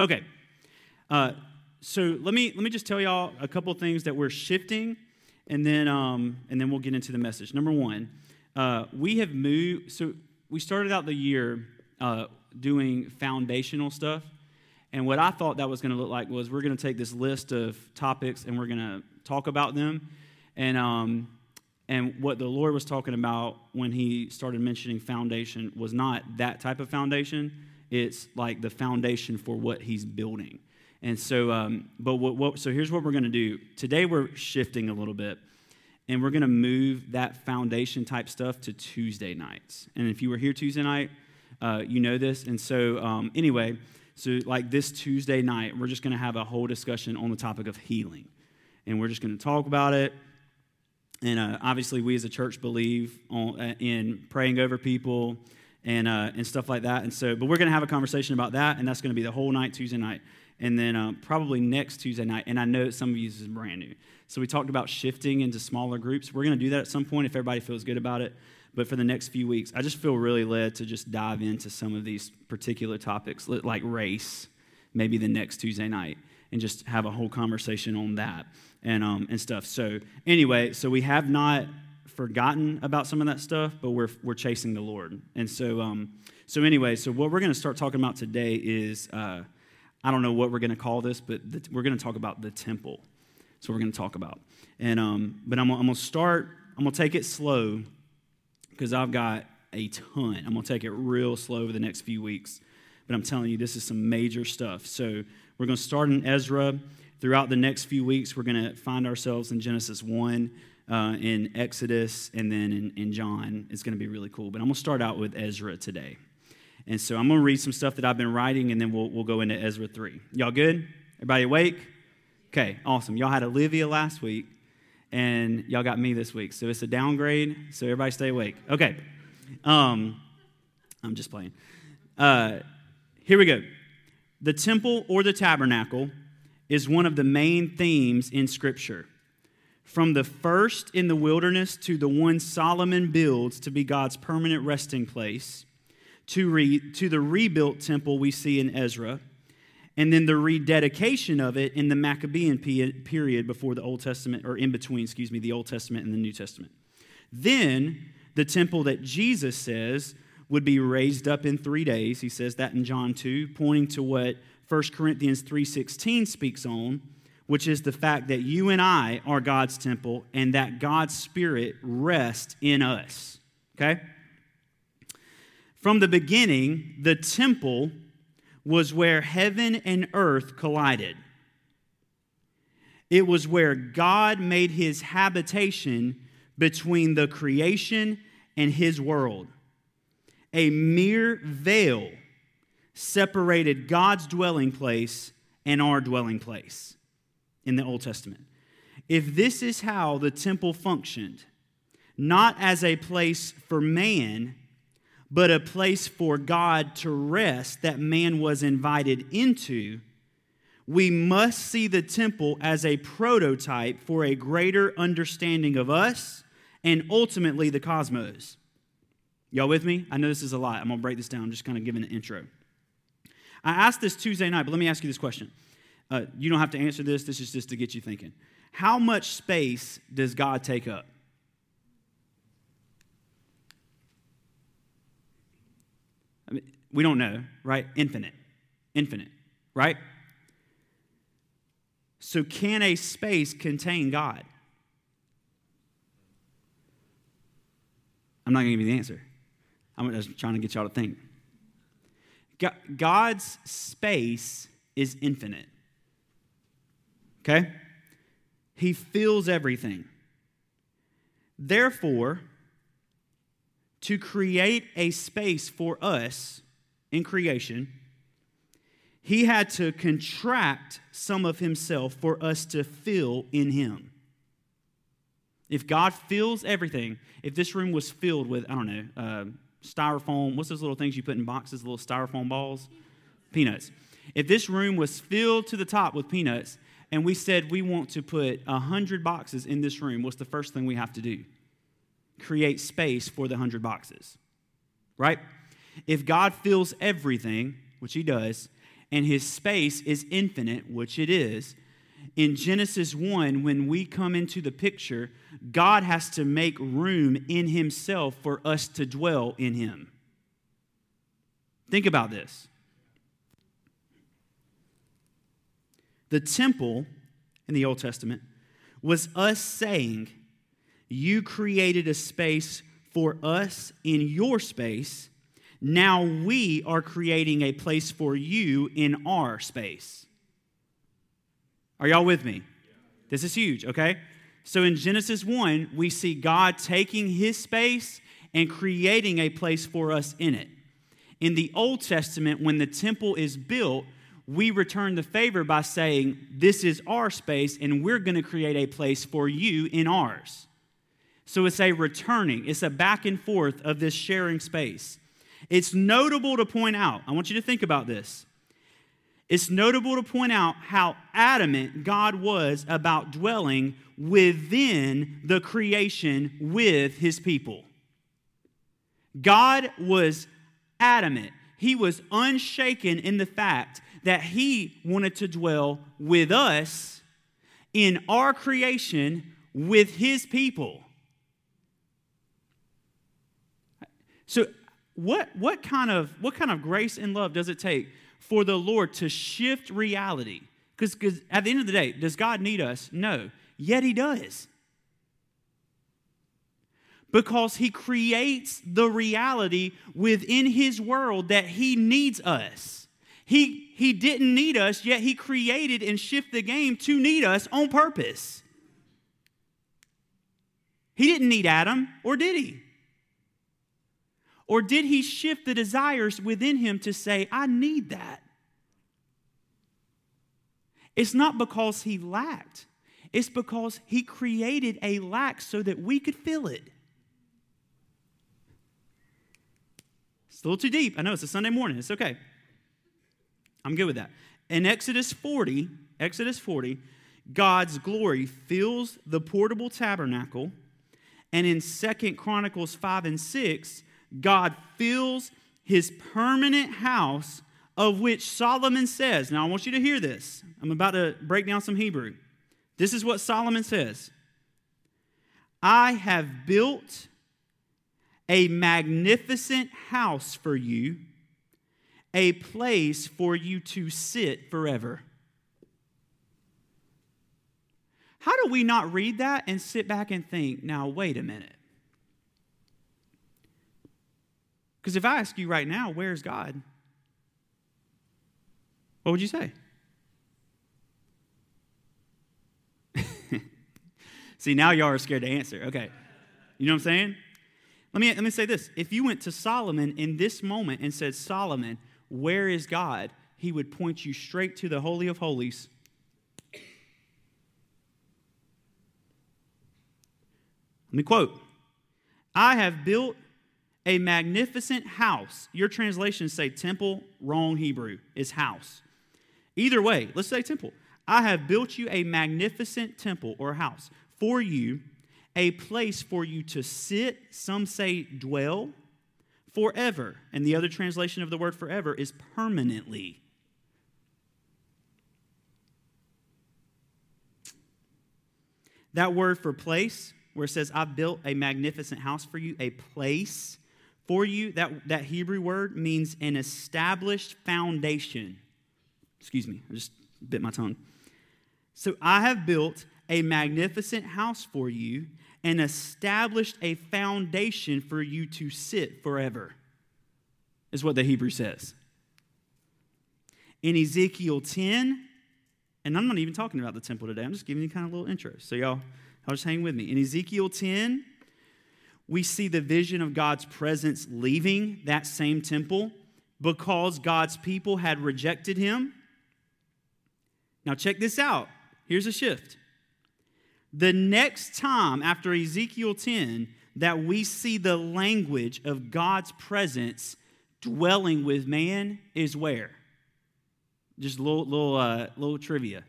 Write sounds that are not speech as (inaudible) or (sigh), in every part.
Okay. Uh, so let me let me just tell y'all a couple things that we're shifting, and then um, and then we'll get into the message. Number one, uh, we have moved. So we started out the year uh, doing foundational stuff, and what I thought that was going to look like was we're going to take this list of topics and we're going to talk about them, and um, and what the Lord was talking about when He started mentioning foundation was not that type of foundation. It's like the foundation for what He's building. And so, um, but what, what, so here's what we're going to do. Today we're shifting a little bit, and we're going to move that foundation type stuff to Tuesday nights. And if you were here Tuesday night, uh, you know this. And so, um, anyway, so like this Tuesday night, we're just going to have a whole discussion on the topic of healing, and we're just going to talk about it. And uh, obviously, we as a church believe on, uh, in praying over people and uh, and stuff like that. And so, but we're going to have a conversation about that, and that's going to be the whole night Tuesday night and then uh, probably next Tuesday night. And I know some of you is brand new. So we talked about shifting into smaller groups. We're going to do that at some point if everybody feels good about it. But for the next few weeks, I just feel really led to just dive into some of these particular topics, like race, maybe the next Tuesday night, and just have a whole conversation on that and um, and stuff. So anyway, so we have not forgotten about some of that stuff, but we're we're chasing the Lord. And so um, so anyway, so what we're going to start talking about today is. Uh, I don't know what we're going to call this, but the, we're going to talk about the temple. So we're going to talk about. And um, but I'm, I'm going to start. I'm going to take it slow because I've got a ton. I'm going to take it real slow over the next few weeks. But I'm telling you, this is some major stuff. So we're going to start in Ezra. Throughout the next few weeks, we're going to find ourselves in Genesis 1, uh, in Exodus, and then in, in John. It's going to be really cool. But I'm going to start out with Ezra today. And so I'm going to read some stuff that I've been writing, and then we'll, we'll go into Ezra 3. Y'all good? Everybody awake? Okay, awesome. Y'all had Olivia last week, and y'all got me this week. So it's a downgrade, so everybody stay awake. Okay. Um, I'm just playing. Uh, here we go. The temple or the tabernacle is one of the main themes in Scripture. From the first in the wilderness to the one Solomon builds to be God's permanent resting place to, re, to the rebuilt temple we see in Ezra, and then the rededication of it in the Maccabean period before the Old Testament, or in between, excuse me, the Old Testament and the New Testament. Then the temple that Jesus says would be raised up in three days. He says that in John 2, pointing to what 1 Corinthians 3.16 speaks on, which is the fact that you and I are God's temple and that God's Spirit rests in us. Okay? From the beginning, the temple was where heaven and earth collided. It was where God made his habitation between the creation and his world. A mere veil separated God's dwelling place and our dwelling place in the Old Testament. If this is how the temple functioned, not as a place for man, but a place for God to rest that man was invited into, we must see the temple as a prototype for a greater understanding of us and ultimately the cosmos. Y'all with me? I know this is a lot. I'm going to break this down. I'm just kind of giving an intro. I asked this Tuesday night, but let me ask you this question. Uh, you don't have to answer this. This is just to get you thinking. How much space does God take up? I mean, we don't know, right? Infinite. Infinite, right? So, can a space contain God? I'm not going to give you the answer. I'm just trying to get y'all to think. God's space is infinite. Okay? He fills everything. Therefore, to create a space for us in creation, he had to contract some of himself for us to fill in him. If God fills everything, if this room was filled with, I don't know, uh, styrofoam, what's those little things you put in boxes, little styrofoam balls? Peanuts. If this room was filled to the top with peanuts, and we said we want to put 100 boxes in this room, what's the first thing we have to do? create space for the hundred boxes, right? If God fills everything, which He does, and his space is infinite, which it is. In Genesis 1, when we come into the picture, God has to make room in himself for us to dwell in him. Think about this. The temple in the Old Testament was us saying, You created a space for us in your space. Now we are creating a place for you in our space. Are y'all with me? This is huge, okay? So in Genesis 1, we see God taking his space and creating a place for us in it. In the Old Testament, when the temple is built, we return the favor by saying, This is our space, and we're going to create a place for you in ours. So it's a returning, it's a back and forth of this sharing space. It's notable to point out, I want you to think about this. It's notable to point out how adamant God was about dwelling within the creation with his people. God was adamant, he was unshaken in the fact that he wanted to dwell with us in our creation with his people. So what, what, kind of, what kind of grace and love does it take for the Lord to shift reality? Because at the end of the day, does God need us? No. Yet he does because he creates the reality within his world that he needs us. He, he didn't need us, yet he created and shifted the game to need us on purpose. He didn't need Adam, or did he? Or did he shift the desires within him to say, I need that? It's not because he lacked, it's because he created a lack so that we could fill it. It's a little too deep. I know it's a Sunday morning. It's okay. I'm good with that. In Exodus 40, Exodus 40, God's glory fills the portable tabernacle. And in Second Chronicles 5 and 6, God fills his permanent house, of which Solomon says, Now I want you to hear this. I'm about to break down some Hebrew. This is what Solomon says I have built a magnificent house for you, a place for you to sit forever. How do we not read that and sit back and think, now, wait a minute? Because if I ask you right now, where's God? What would you say? (laughs) See, now y'all are scared to answer. Okay. You know what I'm saying? Let me, let me say this. If you went to Solomon in this moment and said, Solomon, where is God? He would point you straight to the Holy of Holies. Let me quote I have built a magnificent house. Your translations say temple, wrong Hebrew. is house. Either way, let's say temple. I have built you a magnificent temple or house for you a place for you to sit, some say dwell, forever. And the other translation of the word forever is permanently. That word for place, where it says, I've built a magnificent house for you, a place for you, that, that Hebrew word means an established foundation. Excuse me, I just bit my tongue. So I have built a magnificent house for you and established a foundation for you to sit forever, is what the Hebrew says. In Ezekiel 10, and I'm not even talking about the temple today, I'm just giving you kind of a little intro. So, y'all, I'll just hang with me. In Ezekiel 10, we see the vision of God's presence leaving that same temple because God's people had rejected him. Now, check this out. Here's a shift. The next time after Ezekiel 10 that we see the language of God's presence dwelling with man is where? Just a little, little, uh, little trivia.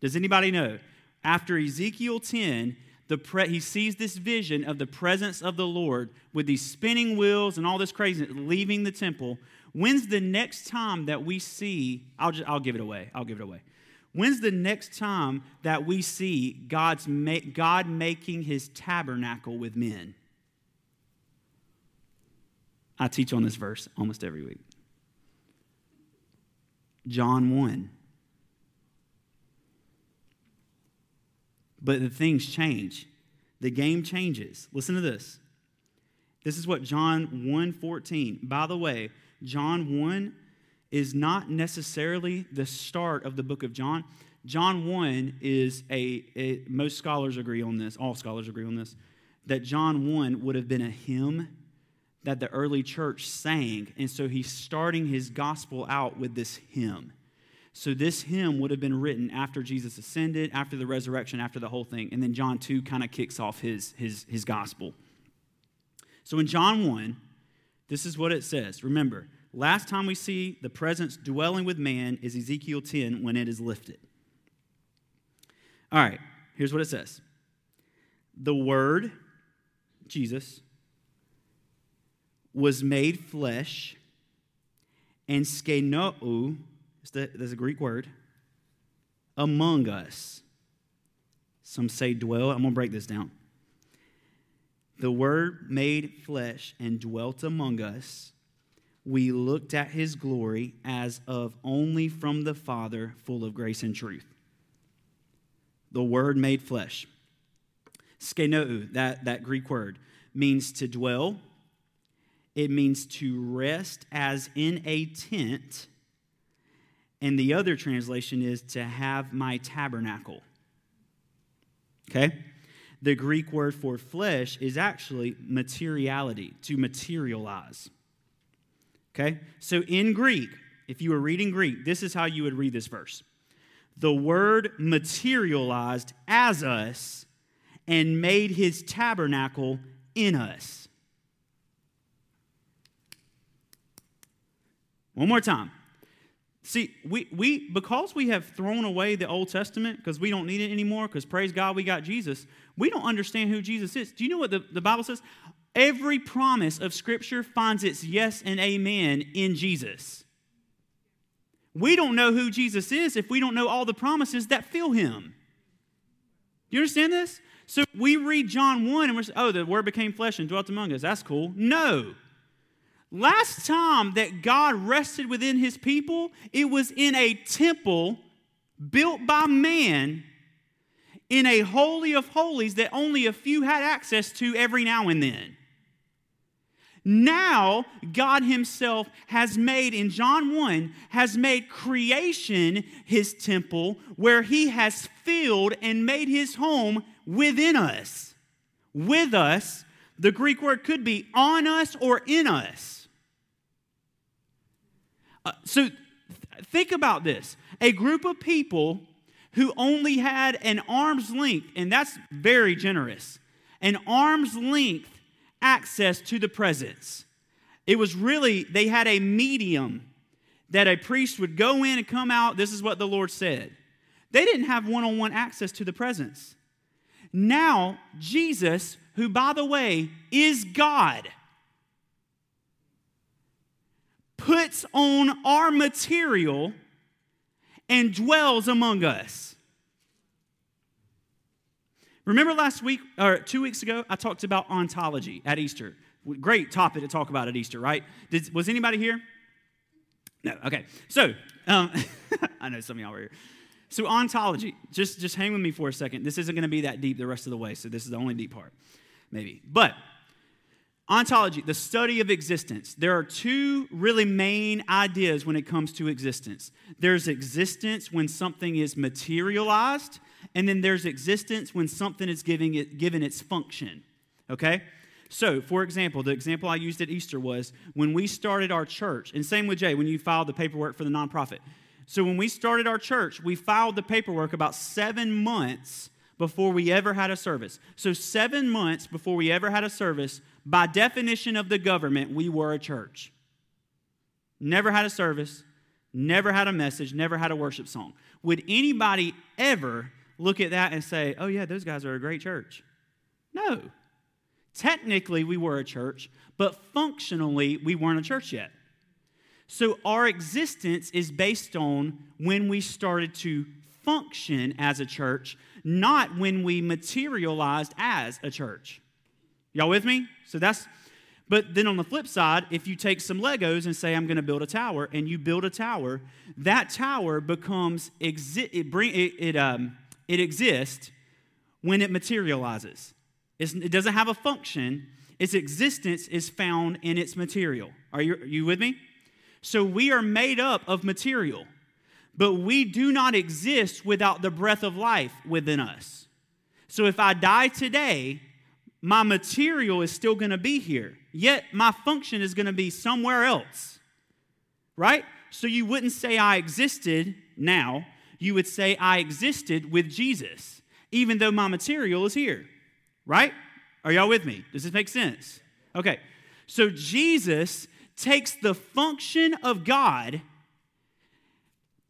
Does anybody know? After Ezekiel 10, the pre- he sees this vision of the presence of the Lord with these spinning wheels and all this craziness leaving the temple. When's the next time that we see? I'll just I'll give it away. I'll give it away. When's the next time that we see God's God making his tabernacle with men? I teach on this verse almost every week. John 1. But the things change. The game changes. Listen to this. This is what John 1:14. By the way, John 1 is not necessarily the start of the book of John. John 1 is a, a, most scholars agree on this, all scholars agree on this, that John 1 would have been a hymn that the early church sang. And so he's starting his gospel out with this hymn. So this hymn would have been written after Jesus ascended, after the resurrection, after the whole thing. And then John 2 kind of kicks off his, his, his gospel. So in John 1, this is what it says. Remember, last time we see the presence dwelling with man is Ezekiel 10 when it is lifted. All right, here's what it says The Word, Jesus, was made flesh, and skenou, there's a Greek word, among us. Some say dwell. I'm going to break this down. The Word made flesh and dwelt among us. We looked at his glory as of only from the Father, full of grace and truth the Word made flesh. Skenou, that, that Greek word, means to dwell. It means to rest as in a tent. And the other translation is to have my tabernacle. Okay? The Greek word for flesh is actually materiality, to materialize. Okay? So in Greek, if you were reading Greek, this is how you would read this verse the Word materialized as us and made his tabernacle in us. One more time. See, we, we because we have thrown away the Old Testament because we don't need it anymore, because praise God we got Jesus, we don't understand who Jesus is. Do you know what the, the Bible says? Every promise of Scripture finds its yes and amen in Jesus. We don't know who Jesus is if we don't know all the promises that fill him. Do you understand this? So we read John 1 and we're oh, the word became flesh and dwelt among us. That's cool. No. Last time that God rested within his people, it was in a temple built by man in a holy of holies that only a few had access to every now and then. Now, God Himself has made, in John 1, has made creation His temple where He has filled and made His home within us. With us, the Greek word could be on us or in us. Uh, so think about this a group of people who only had an arm's length, and that's very generous, an arm's length access to the presence. It was really, they had a medium that a priest would go in and come out. This is what the Lord said. They didn't have one on one access to the presence. Now, Jesus, who by the way is God, puts on our material and dwells among us. Remember last week, or two weeks ago, I talked about ontology at Easter. Great topic to talk about at Easter, right? Did, was anybody here? No. Okay. So, um, (laughs) I know some of y'all were here. So, ontology, just, just hang with me for a second. This isn't going to be that deep the rest of the way, so this is the only deep part, maybe. But, ontology, the study of existence. There are two really main ideas when it comes to existence there's existence when something is materialized, and then there's existence when something is giving it, given its function. Okay? So, for example, the example I used at Easter was when we started our church, and same with Jay, when you filed the paperwork for the nonprofit. So, when we started our church, we filed the paperwork about seven months before we ever had a service. So, seven months before we ever had a service, by definition of the government, we were a church. Never had a service, never had a message, never had a worship song. Would anybody ever look at that and say, oh, yeah, those guys are a great church. No. Technically, we were a church, but functionally, we weren't a church yet. So our existence is based on when we started to function as a church, not when we materialized as a church. Y'all with me? So that's, but then on the flip side, if you take some Legos and say, I'm going to build a tower, and you build a tower, that tower becomes, exi- it, bring, it, it, um, it exists when it materializes. It's, it doesn't have a function, its existence is found in its material. Are you, are you with me? So we are made up of material, but we do not exist without the breath of life within us. So if I die today, my material is still going to be here, yet my function is going to be somewhere else. Right? So you wouldn't say I existed now, you would say I existed with Jesus, even though my material is here. Right? Are y'all with me? Does this make sense? Okay. So Jesus takes the function of God,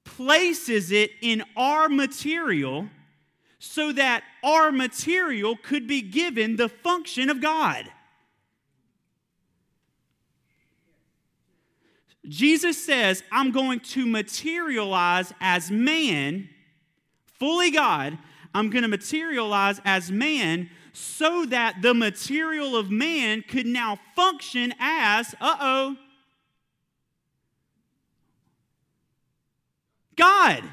places it in our material so that our material could be given the function of God. Jesus says, I'm going to materialize as man, fully God. I'm going to materialize as man so that the material of man could now function as, uh oh, God.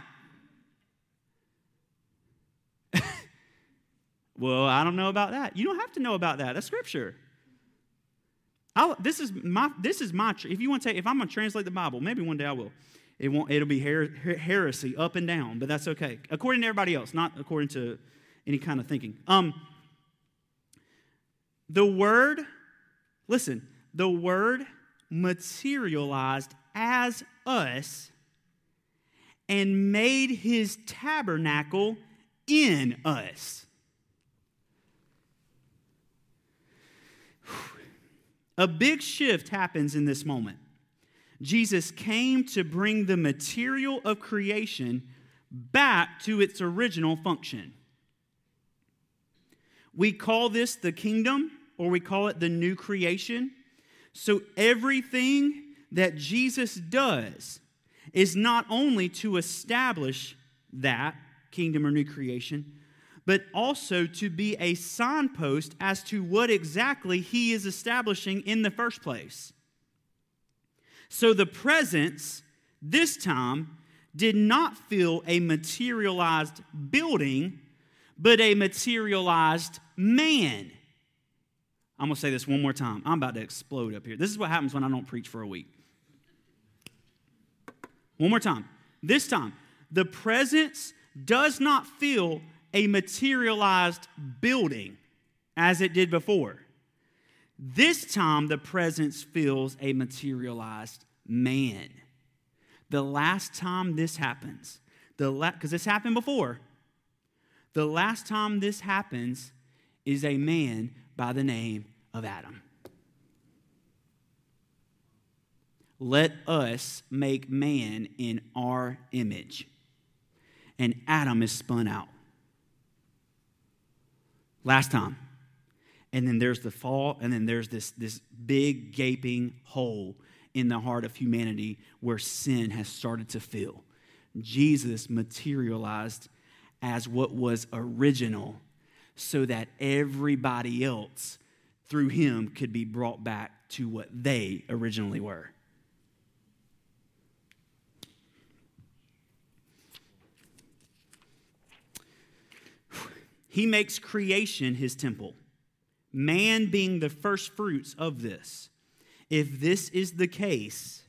Well, I don't know about that. You don't have to know about that. That's scripture. I'll, this is my. This is my. If you want to take, if I'm going to translate the Bible, maybe one day I will. It won't. It'll be her, her, heresy up and down, but that's okay. According to everybody else, not according to any kind of thinking. Um, the word, listen, the word materialized as us and made his tabernacle in us. A big shift happens in this moment. Jesus came to bring the material of creation back to its original function. We call this the kingdom, or we call it the new creation. So everything that Jesus does is not only to establish that kingdom or new creation, but also to be a signpost as to what exactly he is establishing in the first place. So the presence this time did not fill a materialized building, but a materialized man. I'm going to say this one more time. I'm about to explode up here. This is what happens when I don't preach for a week. One more time. This time, the presence does not fill a materialized building as it did before. This time, the presence fills a materialized man. The last time this happens, the because la- this happened before, the last time this happens is a man by the name of Adam. Let us make man in our image. And Adam is spun out. Last time. And then there's the fall, and then there's this, this big gaping hole in the heart of humanity where sin has started to fill. Jesus materialized as what was original so that everybody else through him could be brought back to what they originally were. He makes creation his temple, man being the first fruits of this. If this is the case,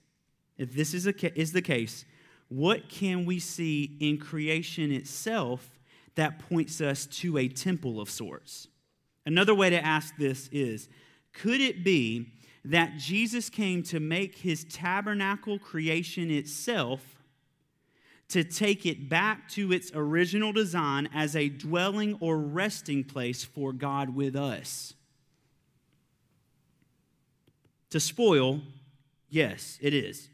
if this is, a, is the case, what can we see in creation itself that points us to a temple of sorts? Another way to ask this is could it be that Jesus came to make his tabernacle creation itself to take it back to its original design as a dwelling or resting place for God with us? To spoil, yes, it is.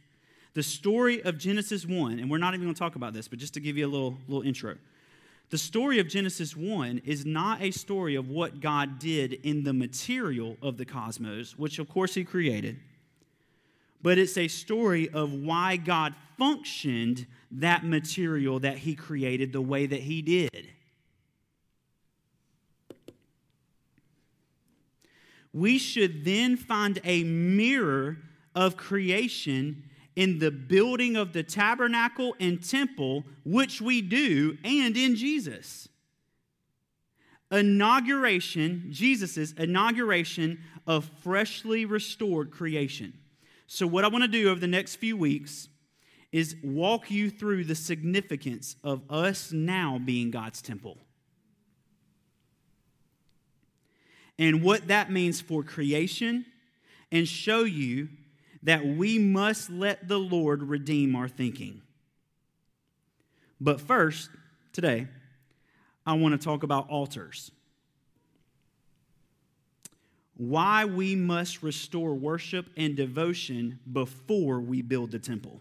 The story of Genesis 1, and we're not even going to talk about this, but just to give you a little, little intro. The story of Genesis 1 is not a story of what God did in the material of the cosmos, which of course He created, but it's a story of why God functioned that material that He created the way that He did. We should then find a mirror of creation in the building of the tabernacle and temple, which we do, and in Jesus. Inauguration, Jesus' inauguration of freshly restored creation. So, what I want to do over the next few weeks is walk you through the significance of us now being God's temple. And what that means for creation, and show you that we must let the Lord redeem our thinking. But first, today, I want to talk about altars. Why we must restore worship and devotion before we build the temple.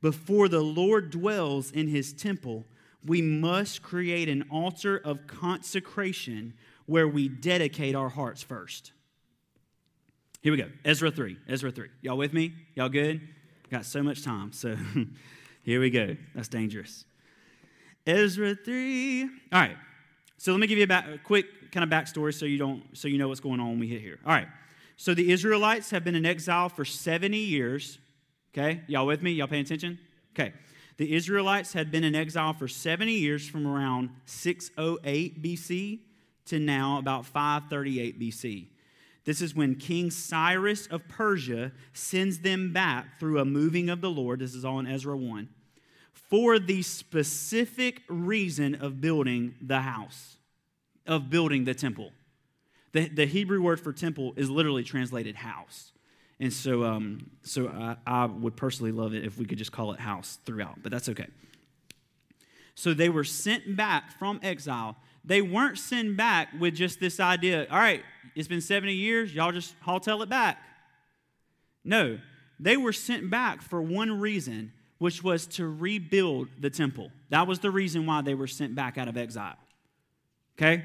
Before the Lord dwells in his temple, we must create an altar of consecration where we dedicate our hearts first. Here we go. Ezra 3. Ezra 3. Y'all with me? Y'all good? Got so much time. So (laughs) here we go. That's dangerous. Ezra 3. All right. So let me give you a, a quick kind of backstory so you don't so you know what's going on when we hit here. All right. So the Israelites have been in exile for 70 years. Okay? Y'all with me? Y'all paying attention? Okay. The Israelites had been in exile for 70 years from around 608 BC to now about 538 BC. This is when King Cyrus of Persia sends them back through a moving of the Lord. This is all in Ezra 1 for the specific reason of building the house, of building the temple. The, the Hebrew word for temple is literally translated house. And so, um, so I, I would personally love it if we could just call it house throughout, but that's okay. So they were sent back from exile. They weren't sent back with just this idea, all right, it's been 70 years, y'all just tell it back. No, they were sent back for one reason, which was to rebuild the temple. That was the reason why they were sent back out of exile. Okay?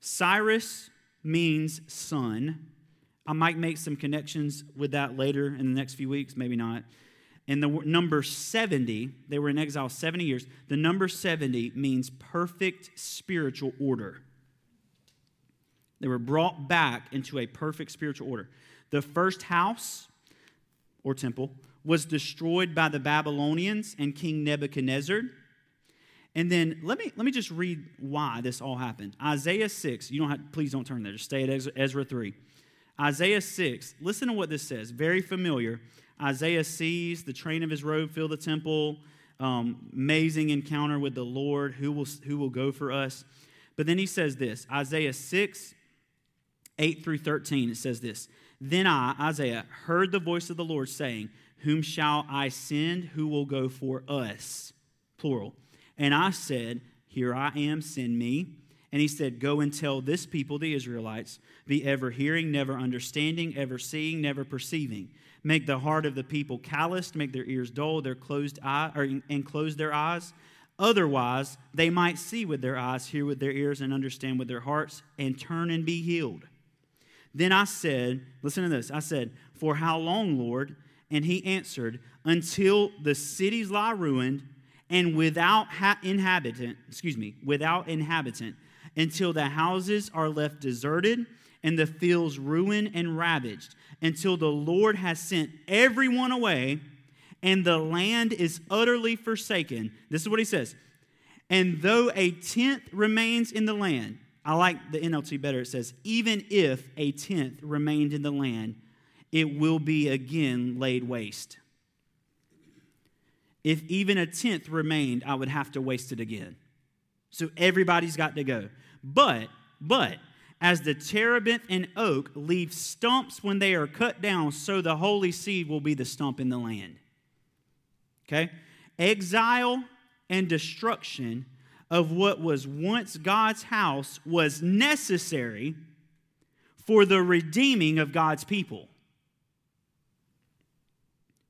Cyrus means son. I might make some connections with that later in the next few weeks, maybe not. And the number 70, they were in exile 70 years. The number 70 means perfect spiritual order. They were brought back into a perfect spiritual order. The first house or temple was destroyed by the Babylonians and King Nebuchadnezzar. And then let me let me just read why this all happened. Isaiah 6, you don't have, please don't turn there, just stay at Ezra 3. Isaiah 6, listen to what this says, very familiar. Isaiah sees the train of his robe fill the temple, um, amazing encounter with the Lord, who will, who will go for us. But then he says this Isaiah 6, 8 through 13, it says this Then I, Isaiah, heard the voice of the Lord saying, Whom shall I send? Who will go for us? Plural. And I said, Here I am, send me. And he said, Go and tell this people, the Israelites, be ever hearing, never understanding, ever seeing, never perceiving. Make the heart of the people calloused, make their ears dull, their closed eye, or, and close their eyes. Otherwise, they might see with their eyes, hear with their ears, and understand with their hearts, and turn and be healed. Then I said, listen to this. I said, For how long, Lord? And he answered, Until the cities lie ruined and without ha- inhabitant, excuse me, without inhabitant, until the houses are left deserted and the fields ruined and ravaged, until the Lord has sent everyone away and the land is utterly forsaken. This is what he says. And though a tenth remains in the land, I like the NLT better. It says, even if a tenth remained in the land, it will be again laid waste. If even a tenth remained, I would have to waste it again. So everybody's got to go. But, but, as the terebinth and oak leave stumps when they are cut down, so the holy seed will be the stump in the land. Okay? Exile and destruction of what was once God's house was necessary for the redeeming of God's people.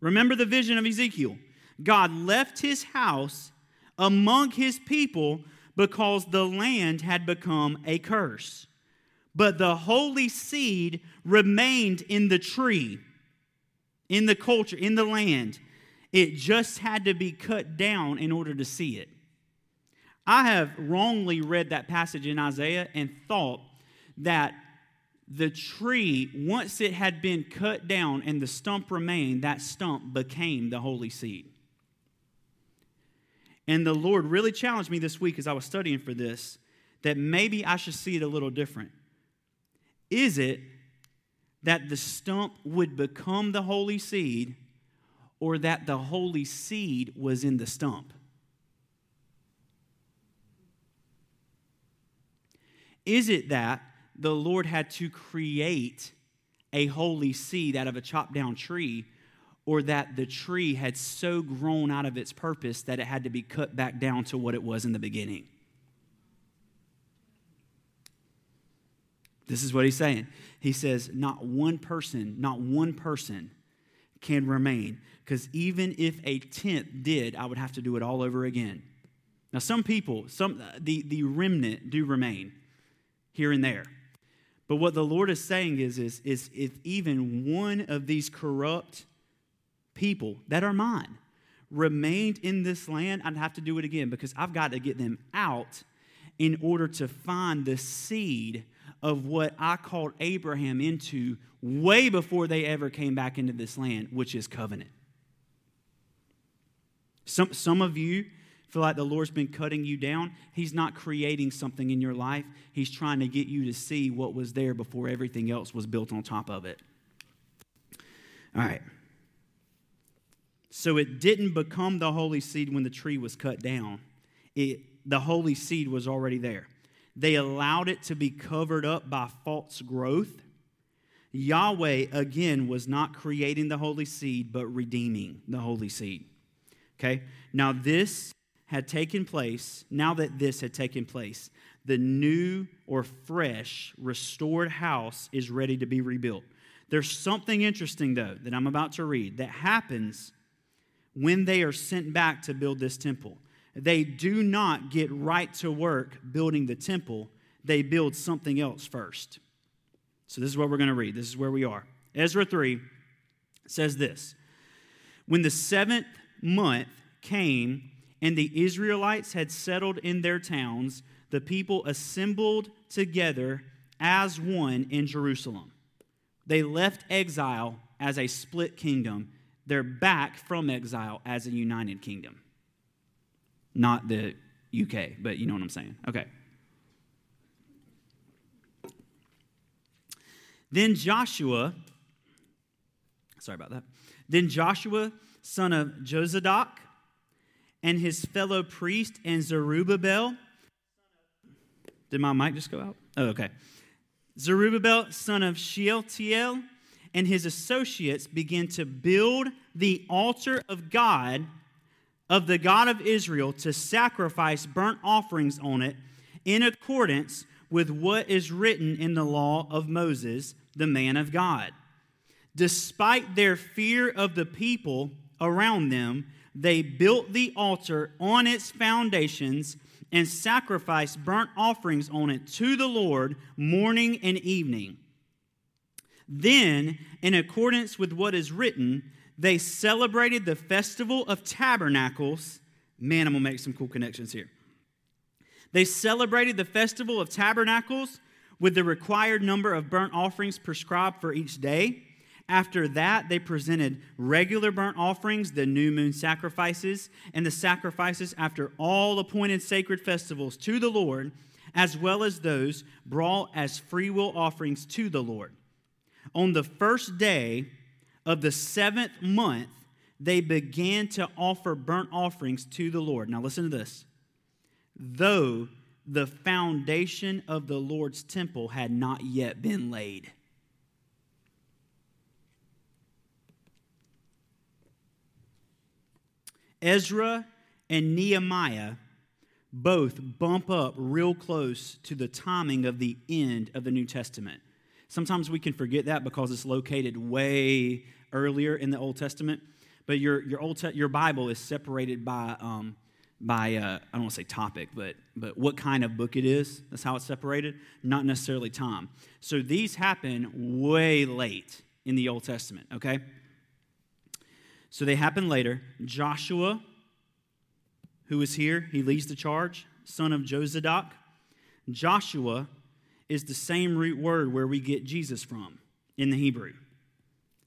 Remember the vision of Ezekiel. God left his house among his people because the land had become a curse. But the holy seed remained in the tree, in the culture, in the land. It just had to be cut down in order to see it. I have wrongly read that passage in Isaiah and thought that the tree, once it had been cut down and the stump remained, that stump became the holy seed. And the Lord really challenged me this week as I was studying for this that maybe I should see it a little different. Is it that the stump would become the holy seed or that the holy seed was in the stump? Is it that the Lord had to create a holy seed out of a chopped down tree, or that the tree had so grown out of its purpose that it had to be cut back down to what it was in the beginning. This is what he's saying. He says, Not one person, not one person can remain. Because even if a tenth did, I would have to do it all over again. Now, some people, some the, the remnant do remain here and there. But what the Lord is saying is, is, is if even one of these corrupt people that are mine remained in this land, I'd have to do it again because I've got to get them out in order to find the seed of what I called Abraham into way before they ever came back into this land, which is covenant. Some, some of you feel like the Lord's been cutting you down, He's not creating something in your life. He's trying to get you to see what was there before everything else was built on top of it. All right. So it didn't become the holy seed when the tree was cut down. It, the holy seed was already there. They allowed it to be covered up by false growth. Yahweh, again, was not creating the holy seed, but redeeming the holy seed. Okay? Now, this had taken place, now that this had taken place, the new or fresh, restored house is ready to be rebuilt. There's something interesting, though, that I'm about to read that happens when they are sent back to build this temple. They do not get right to work building the temple, they build something else first. So, this is what we're going to read. This is where we are. Ezra 3 says this When the seventh month came, and the Israelites had settled in their towns, the people assembled together as one in Jerusalem. They left exile as a split kingdom. They're back from exile as a united kingdom. Not the UK, but you know what I'm saying. Okay. Then Joshua, sorry about that. Then Joshua, son of Jozadak, and his fellow priest and Zerubbabel. Did my mic just go out? Oh, okay. Zerubbabel, son of Shealtiel, and his associates began to build the altar of God, of the God of Israel, to sacrifice burnt offerings on it in accordance with what is written in the law of Moses, the man of God. Despite their fear of the people around them, they built the altar on its foundations and sacrificed burnt offerings on it to the Lord morning and evening. Then, in accordance with what is written, they celebrated the festival of tabernacles. Man, I'm going to make some cool connections here. They celebrated the festival of tabernacles with the required number of burnt offerings prescribed for each day. After that, they presented regular burnt offerings, the new moon sacrifices, and the sacrifices after all appointed sacred festivals to the Lord, as well as those brought as freewill offerings to the Lord. On the first day of the seventh month, they began to offer burnt offerings to the Lord. Now, listen to this. Though the foundation of the Lord's temple had not yet been laid. Ezra and Nehemiah both bump up real close to the timing of the end of the New Testament. Sometimes we can forget that because it's located way earlier in the Old Testament, but your, your, Old Te- your Bible is separated by um, by uh, I don't want to say topic, but but what kind of book it is. That's how it's separated, not necessarily time. So these happen way late in the Old Testament. Okay. So they happen later. Joshua, who is here, he leads the charge, son of Jozadak. Joshua is the same root word where we get Jesus from in the Hebrew.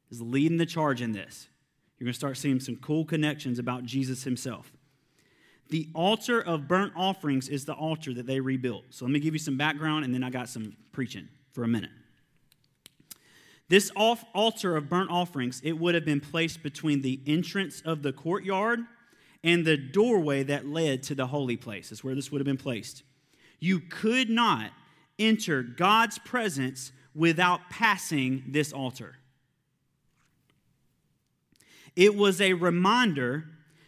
Is leading the charge in this. You're going to start seeing some cool connections about Jesus himself. The altar of burnt offerings is the altar that they rebuilt. So let me give you some background and then I got some preaching for a minute. This altar of burnt offerings, it would have been placed between the entrance of the courtyard and the doorway that led to the holy place. Is where this would have been placed. You could not enter God's presence without passing this altar. It was a reminder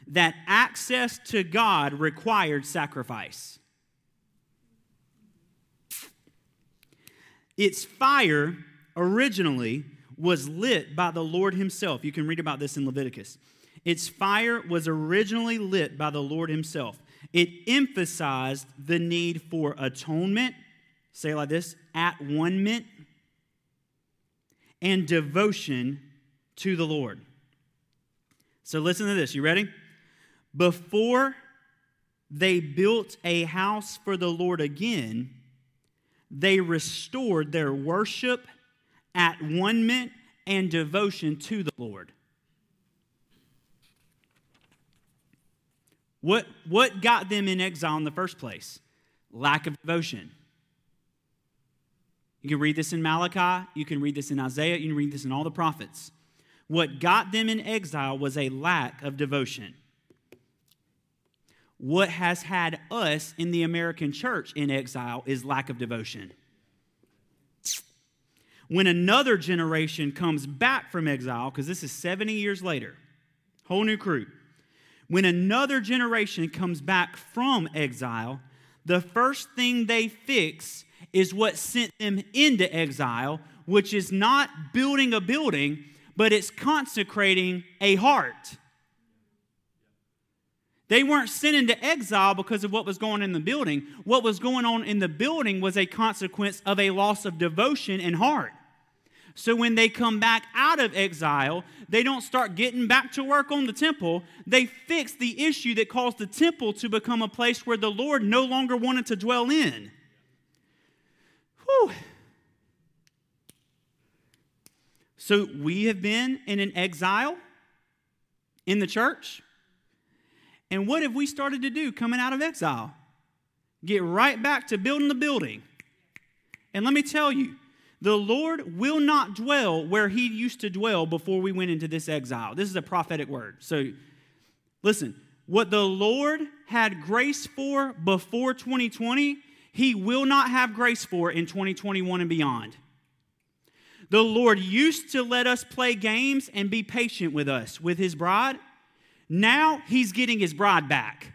that access to God required sacrifice. Its fire originally was lit by the Lord Himself. You can read about this in Leviticus. Its fire was originally lit by the Lord Himself. It emphasized the need for atonement, say like this, at one mint, and devotion to the Lord. So listen to this. You ready? Before they built a house for the Lord again, they restored their worship at one mint and devotion to the Lord. What, what got them in exile in the first place? Lack of devotion. You can read this in Malachi, you can read this in Isaiah, you can read this in all the prophets. What got them in exile was a lack of devotion. What has had us in the American church in exile is lack of devotion. When another generation comes back from exile, because this is 70 years later, whole new crew. When another generation comes back from exile, the first thing they fix is what sent them into exile, which is not building a building, but it's consecrating a heart. They weren't sent into exile because of what was going on in the building. What was going on in the building was a consequence of a loss of devotion and heart. So when they come back out of exile, they don't start getting back to work on the temple. They fix the issue that caused the temple to become a place where the Lord no longer wanted to dwell in. Whew. So we have been in an exile in the church. And what have we started to do coming out of exile? Get right back to building the building. And let me tell you, the Lord will not dwell where he used to dwell before we went into this exile. This is a prophetic word. So listen, what the Lord had grace for before 2020, he will not have grace for in 2021 and beyond. The Lord used to let us play games and be patient with us, with His bride. Now He's getting His bride back.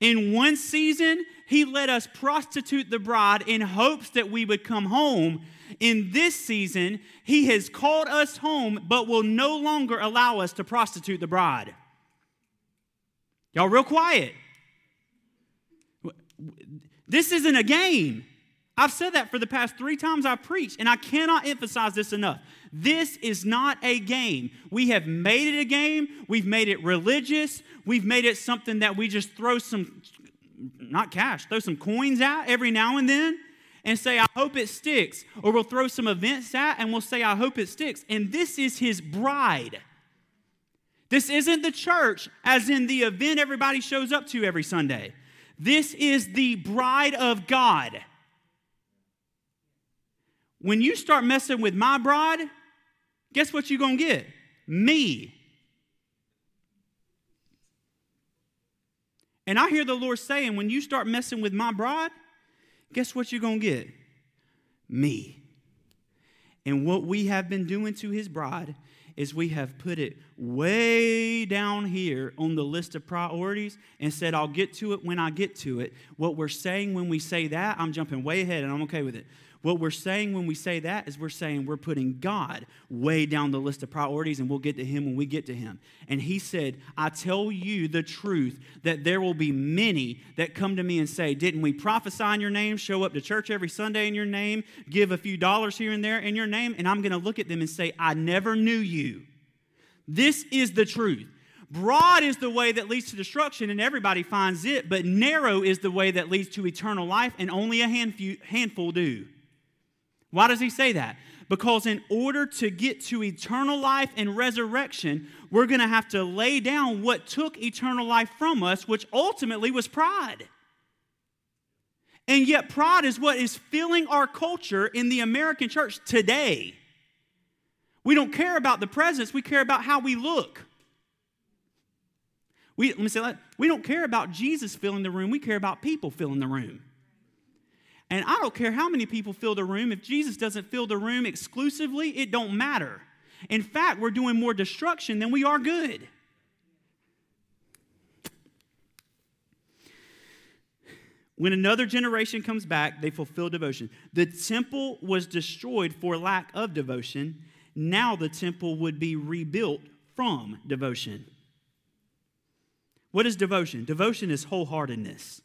In one season, He let us prostitute the bride in hopes that we would come home. In this season, He has called us home, but will no longer allow us to prostitute the bride. Y'all, real quiet. This isn't a game. I've said that for the past three times I've preached, and I cannot emphasize this enough. This is not a game. We have made it a game. We've made it religious. We've made it something that we just throw some, not cash, throw some coins at every now and then and say, I hope it sticks. Or we'll throw some events at and we'll say, I hope it sticks. And this is his bride. This isn't the church, as in the event everybody shows up to every Sunday. This is the bride of God. When you start messing with my bride, guess what you're going to get? Me. And I hear the Lord saying, when you start messing with my bride, guess what you're going to get? Me. And what we have been doing to his bride is we have put it way down here on the list of priorities and said, I'll get to it when I get to it. What we're saying when we say that, I'm jumping way ahead and I'm okay with it. What we're saying when we say that is we're saying we're putting God way down the list of priorities and we'll get to Him when we get to Him. And He said, I tell you the truth that there will be many that come to me and say, Didn't we prophesy in your name, show up to church every Sunday in your name, give a few dollars here and there in your name? And I'm going to look at them and say, I never knew you. This is the truth. Broad is the way that leads to destruction, and everybody finds it, but narrow is the way that leads to eternal life, and only a handful do. Why does he say that? Because in order to get to eternal life and resurrection, we're going to have to lay down what took eternal life from us, which ultimately was pride. And yet, pride is what is filling our culture in the American church today. We don't care about the presence, we care about how we look. We, let me say that. We don't care about Jesus filling the room, we care about people filling the room. And I don't care how many people fill the room. If Jesus doesn't fill the room exclusively, it don't matter. In fact, we're doing more destruction than we are good. When another generation comes back, they fulfill devotion. The temple was destroyed for lack of devotion. Now the temple would be rebuilt from devotion. What is devotion? Devotion is wholeheartedness.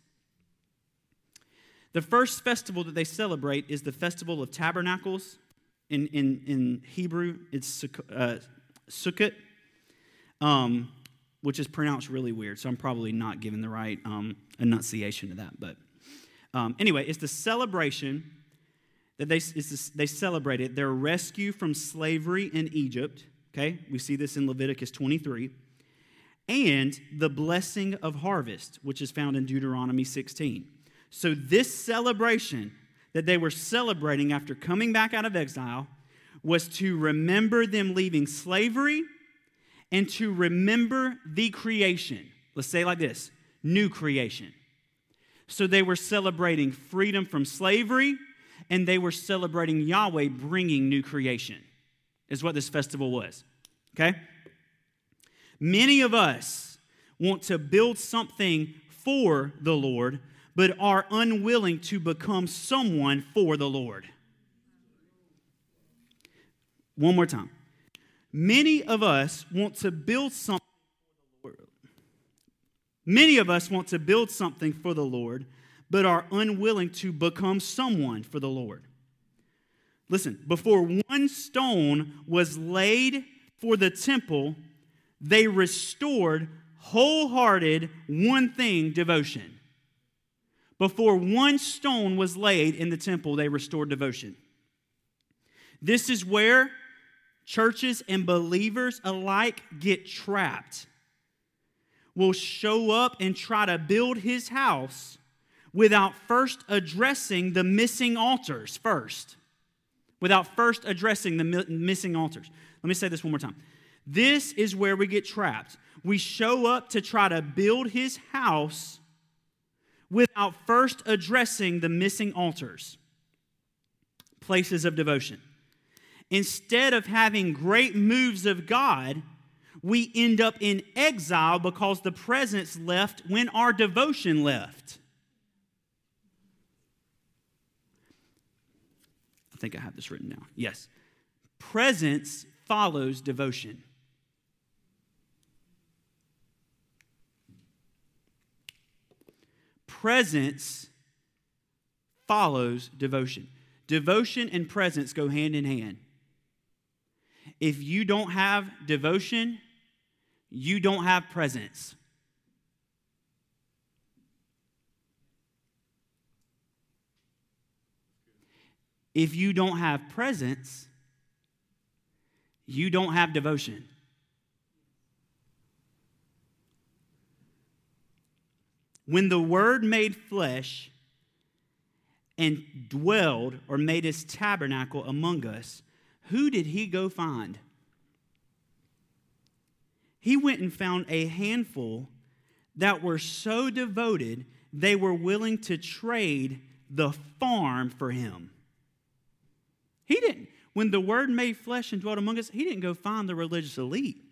The first festival that they celebrate is the Festival of Tabernacles. In, in, in Hebrew, it's uh, Sukkot, um, which is pronounced really weird, so I'm probably not giving the right um, enunciation to that. But um, anyway, it's the celebration that they, the, they celebrated their rescue from slavery in Egypt. Okay, we see this in Leviticus 23. And the blessing of harvest, which is found in Deuteronomy 16. So, this celebration that they were celebrating after coming back out of exile was to remember them leaving slavery and to remember the creation. Let's say like this new creation. So, they were celebrating freedom from slavery and they were celebrating Yahweh bringing new creation, is what this festival was. Okay? Many of us want to build something for the Lord but are unwilling to become someone for the Lord. One more time. Many of us want to build something for the Lord. Many of us want to build something for the Lord, but are unwilling to become someone for the Lord. Listen, before one stone was laid for the temple, they restored wholehearted, one thing devotion. Before one stone was laid in the temple, they restored devotion. This is where churches and believers alike get trapped. Will show up and try to build his house without first addressing the missing altars first. Without first addressing the missing altars. Let me say this one more time. This is where we get trapped. We show up to try to build his house without first addressing the missing altars, places of devotion. Instead of having great moves of God, we end up in exile because the presence left when our devotion left. I think I have this written down. Yes. Presence follows devotion. Presence follows devotion. Devotion and presence go hand in hand. If you don't have devotion, you don't have presence. If you don't have presence, you don't have devotion. When the Word made flesh and dwelled or made his tabernacle among us, who did he go find? He went and found a handful that were so devoted they were willing to trade the farm for him. He didn't, when the word made flesh and dwelt among us, he didn't go find the religious elite.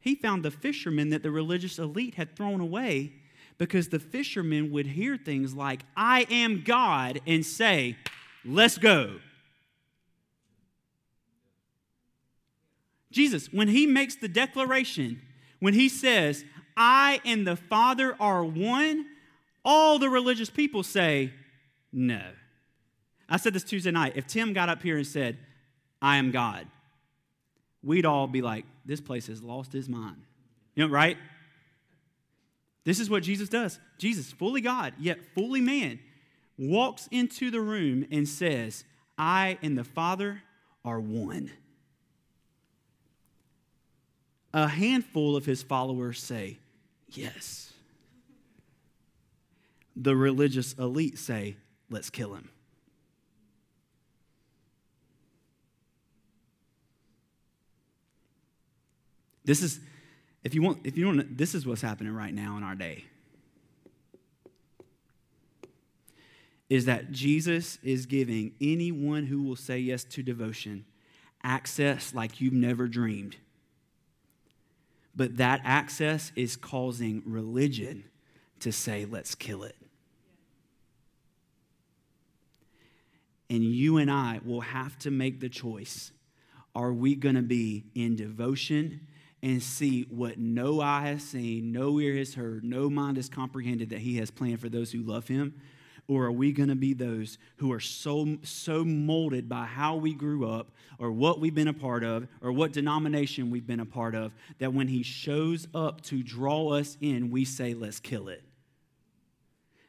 He found the fishermen that the religious elite had thrown away because the fishermen would hear things like, I am God, and say, let's go. Jesus, when he makes the declaration, when he says, I and the Father are one, all the religious people say, no. I said this Tuesday night. If Tim got up here and said, I am God, we'd all be like, this place has lost his mind. You know, right? This is what Jesus does. Jesus, fully God, yet fully man, walks into the room and says, I and the Father are one. A handful of his followers say, Yes. The religious elite say, Let's kill him. This is, if you want, if you want, this is what's happening right now in our day. Is that Jesus is giving anyone who will say yes to devotion access like you've never dreamed. But that access is causing religion to say, let's kill it. And you and I will have to make the choice are we going to be in devotion and see what no eye has seen, no ear has heard, no mind has comprehended that He has planned for those who love Him? Or are we going to be those who are so, so molded by how we grew up, or what we've been a part of, or what denomination we've been a part of, that when He shows up to draw us in, we say, let's kill it?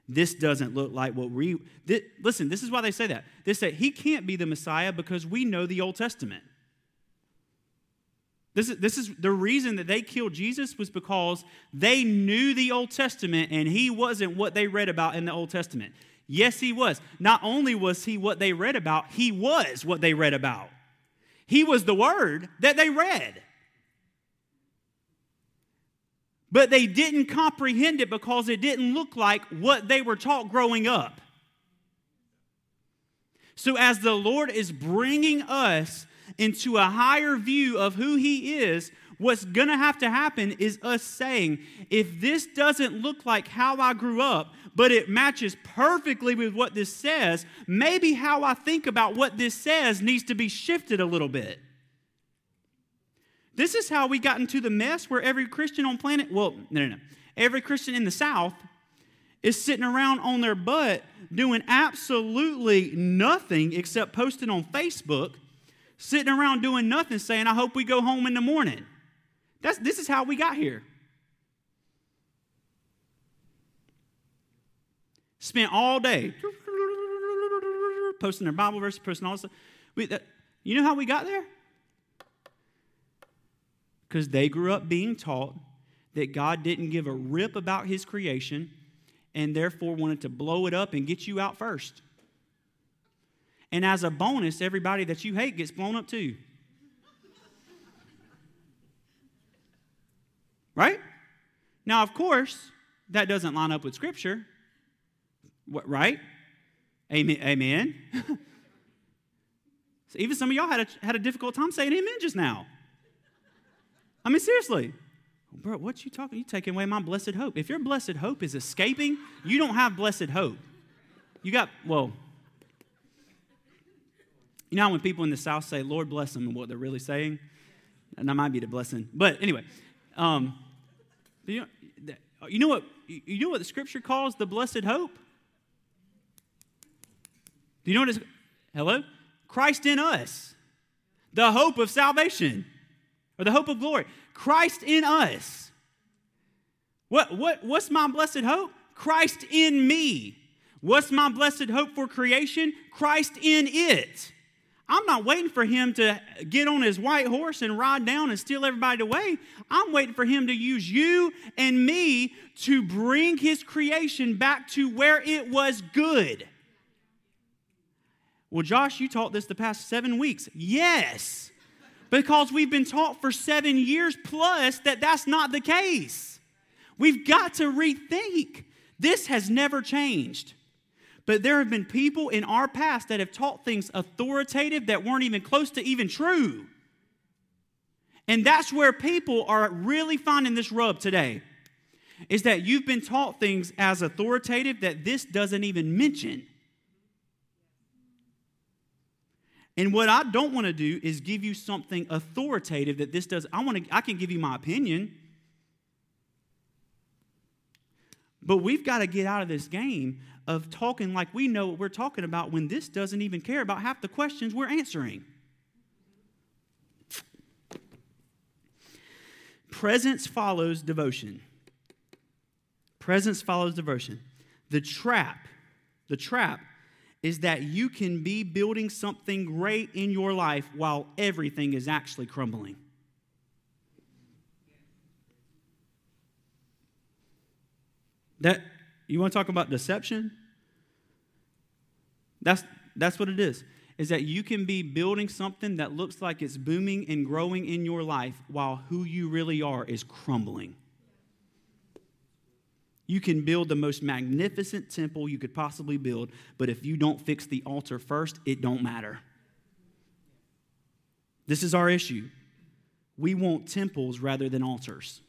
This doesn't look like what we. This, listen, this is why they say that. They say He can't be the Messiah because we know the Old Testament. This is, this is the reason that they killed Jesus was because they knew the Old Testament and he wasn't what they read about in the Old Testament. Yes, he was. Not only was he what they read about, he was what they read about. He was the word that they read. But they didn't comprehend it because it didn't look like what they were taught growing up. So, as the Lord is bringing us into a higher view of who He is, what's going to have to happen is us saying, if this doesn't look like how I grew up, but it matches perfectly with what this says, maybe how I think about what this says needs to be shifted a little bit. This is how we got into the mess where every Christian on planet, well, no, no, no. Every Christian in the South is sitting around on their butt doing absolutely nothing except posting on Facebook sitting around doing nothing saying, I hope we go home in the morning. That's, this is how we got here. Spent all day posting their Bible verses, posting all this stuff. We, you know how we got there? Because they grew up being taught that God didn't give a rip about his creation and therefore wanted to blow it up and get you out first. And as a bonus, everybody that you hate gets blown up too. Right? Now, of course, that doesn't line up with Scripture. What, right? Amen. Amen. (laughs) so even some of y'all had a, had a difficult time saying amen just now. I mean, seriously. Bro, what you talking? You taking away my blessed hope. If your blessed hope is escaping, you don't have blessed hope. You got, well, you know when people in the South say, Lord bless them, and what they're really saying? And that might be the blessing. But anyway, um, you, know, you know what you know what the scripture calls the blessed hope? Do you know what it's hello? Christ in us. The hope of salvation. Or the hope of glory. Christ in us. What, what, what's my blessed hope? Christ in me. What's my blessed hope for creation? Christ in it. I'm not waiting for him to get on his white horse and ride down and steal everybody away. I'm waiting for him to use you and me to bring his creation back to where it was good. Well, Josh, you taught this the past seven weeks. Yes, because we've been taught for seven years plus that that's not the case. We've got to rethink. This has never changed. But there have been people in our past that have taught things authoritative that weren't even close to even true. And that's where people are really finding this rub today. Is that you've been taught things as authoritative that this doesn't even mention. And what I don't want to do is give you something authoritative that this does. I want to I can give you my opinion. But we've got to get out of this game of talking like we know what we're talking about when this doesn't even care about half the questions we're answering. Presence follows devotion. Presence follows devotion. The trap, the trap is that you can be building something great in your life while everything is actually crumbling. That you want to talk about deception? That's that's what it is. Is that you can be building something that looks like it's booming and growing in your life while who you really are is crumbling. You can build the most magnificent temple you could possibly build, but if you don't fix the altar first, it don't matter. This is our issue. We want temples rather than altars.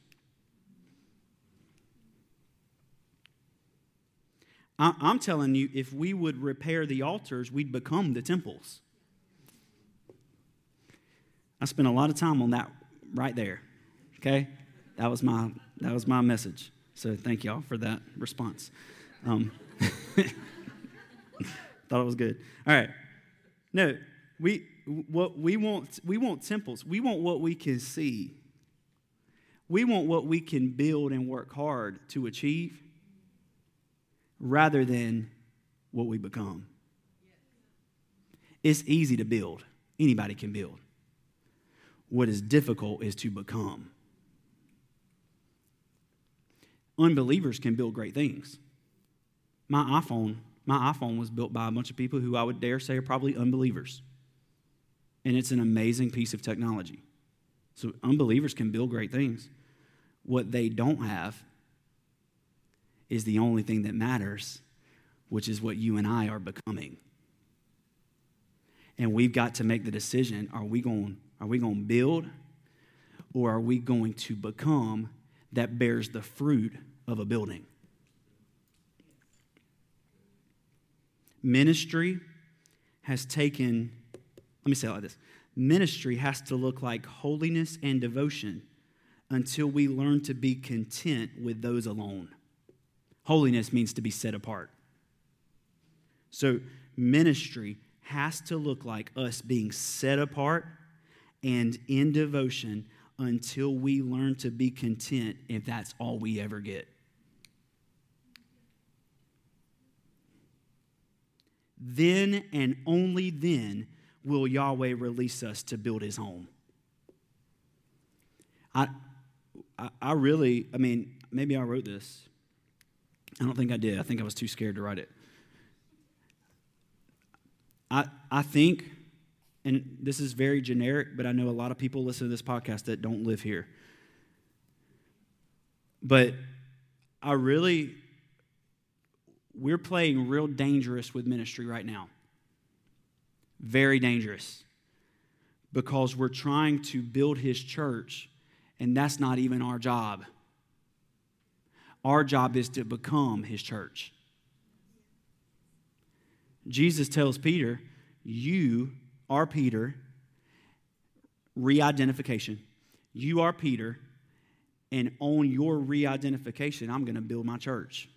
I'm telling you, if we would repair the altars, we'd become the temples. I spent a lot of time on that right there. Okay? That was my that was my message. So thank y'all for that response. Um, (laughs) thought it was good. All right. No, we what we want we want temples. We want what we can see. We want what we can build and work hard to achieve rather than what we become. It's easy to build. Anybody can build. What is difficult is to become unbelievers can build great things. My iPhone, my iPhone was built by a bunch of people who I would dare say are probably unbelievers. And it's an amazing piece of technology. So unbelievers can build great things. What they don't have is the only thing that matters, which is what you and I are becoming. And we've got to make the decision are we going are we going to build or are we going to become that bears the fruit of a building. Ministry has taken, let me say it like this ministry has to look like holiness and devotion until we learn to be content with those alone. Holiness means to be set apart. So, ministry has to look like us being set apart and in devotion until we learn to be content if that's all we ever get. Then and only then will Yahweh release us to build his home. I, I, I really, I mean, maybe I wrote this. I don't think I did. I think I was too scared to write it. I, I think and this is very generic, but I know a lot of people listen to this podcast that don't live here. But I really, we're playing real dangerous with ministry right now. Very dangerous. Because we're trying to build his church, and that's not even our job. Our job is to become his church. Jesus tells Peter, You are Peter, re identification. You are Peter, and on your re identification, I'm going to build my church.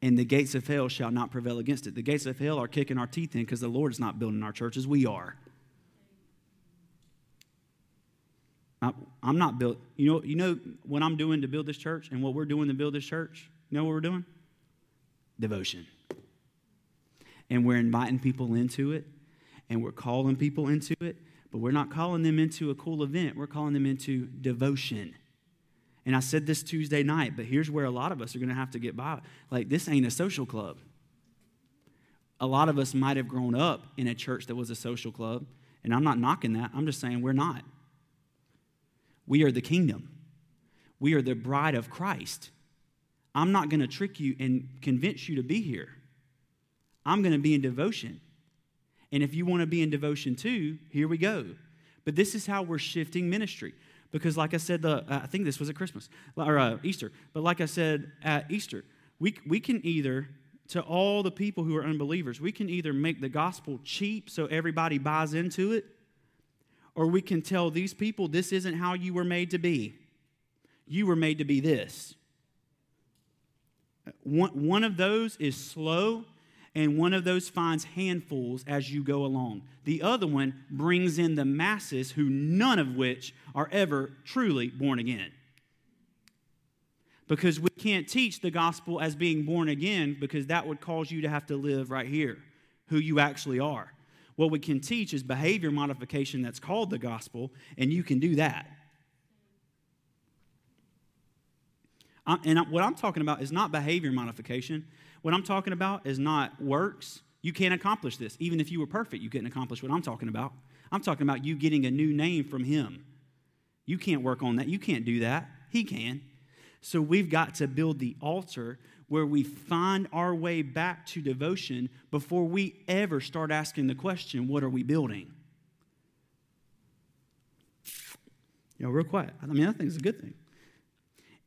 And the gates of hell shall not prevail against it. The gates of hell are kicking our teeth in because the Lord is not building our churches, we are. I'm not built. You know, you know what I'm doing to build this church and what we're doing to build this church? You know what we're doing? Devotion. And we're inviting people into it and we're calling people into it, but we're not calling them into a cool event. We're calling them into devotion. And I said this Tuesday night, but here's where a lot of us are going to have to get by. Like, this ain't a social club. A lot of us might have grown up in a church that was a social club, and I'm not knocking that. I'm just saying we're not. We are the kingdom, we are the bride of Christ. I'm not going to trick you and convince you to be here. I'm going to be in devotion. And if you want to be in devotion too, here we go. But this is how we're shifting ministry. Because, like I said, the, uh, I think this was at Christmas or uh, Easter. But like I said at Easter, we, we can either to all the people who are unbelievers. We can either make the gospel cheap so everybody buys into it, or we can tell these people this isn't how you were made to be. You were made to be this. One, one of those is slow, and one of those finds handfuls as you go along. The other one brings in the masses, who none of which are ever truly born again because we can't teach the gospel as being born again because that would cause you to have to live right here, who you actually are. What we can teach is behavior modification that's called the gospel, and you can do that. And what I'm talking about is not behavior modification. What I'm talking about is not works. You can't accomplish this. Even if you were perfect, you couldn't accomplish what I'm talking about. I'm talking about you getting a new name from Him. You can't work on that. You can't do that. He can. So we've got to build the altar where we find our way back to devotion before we ever start asking the question, what are we building? You know, real quiet. I mean, I think it's a good thing.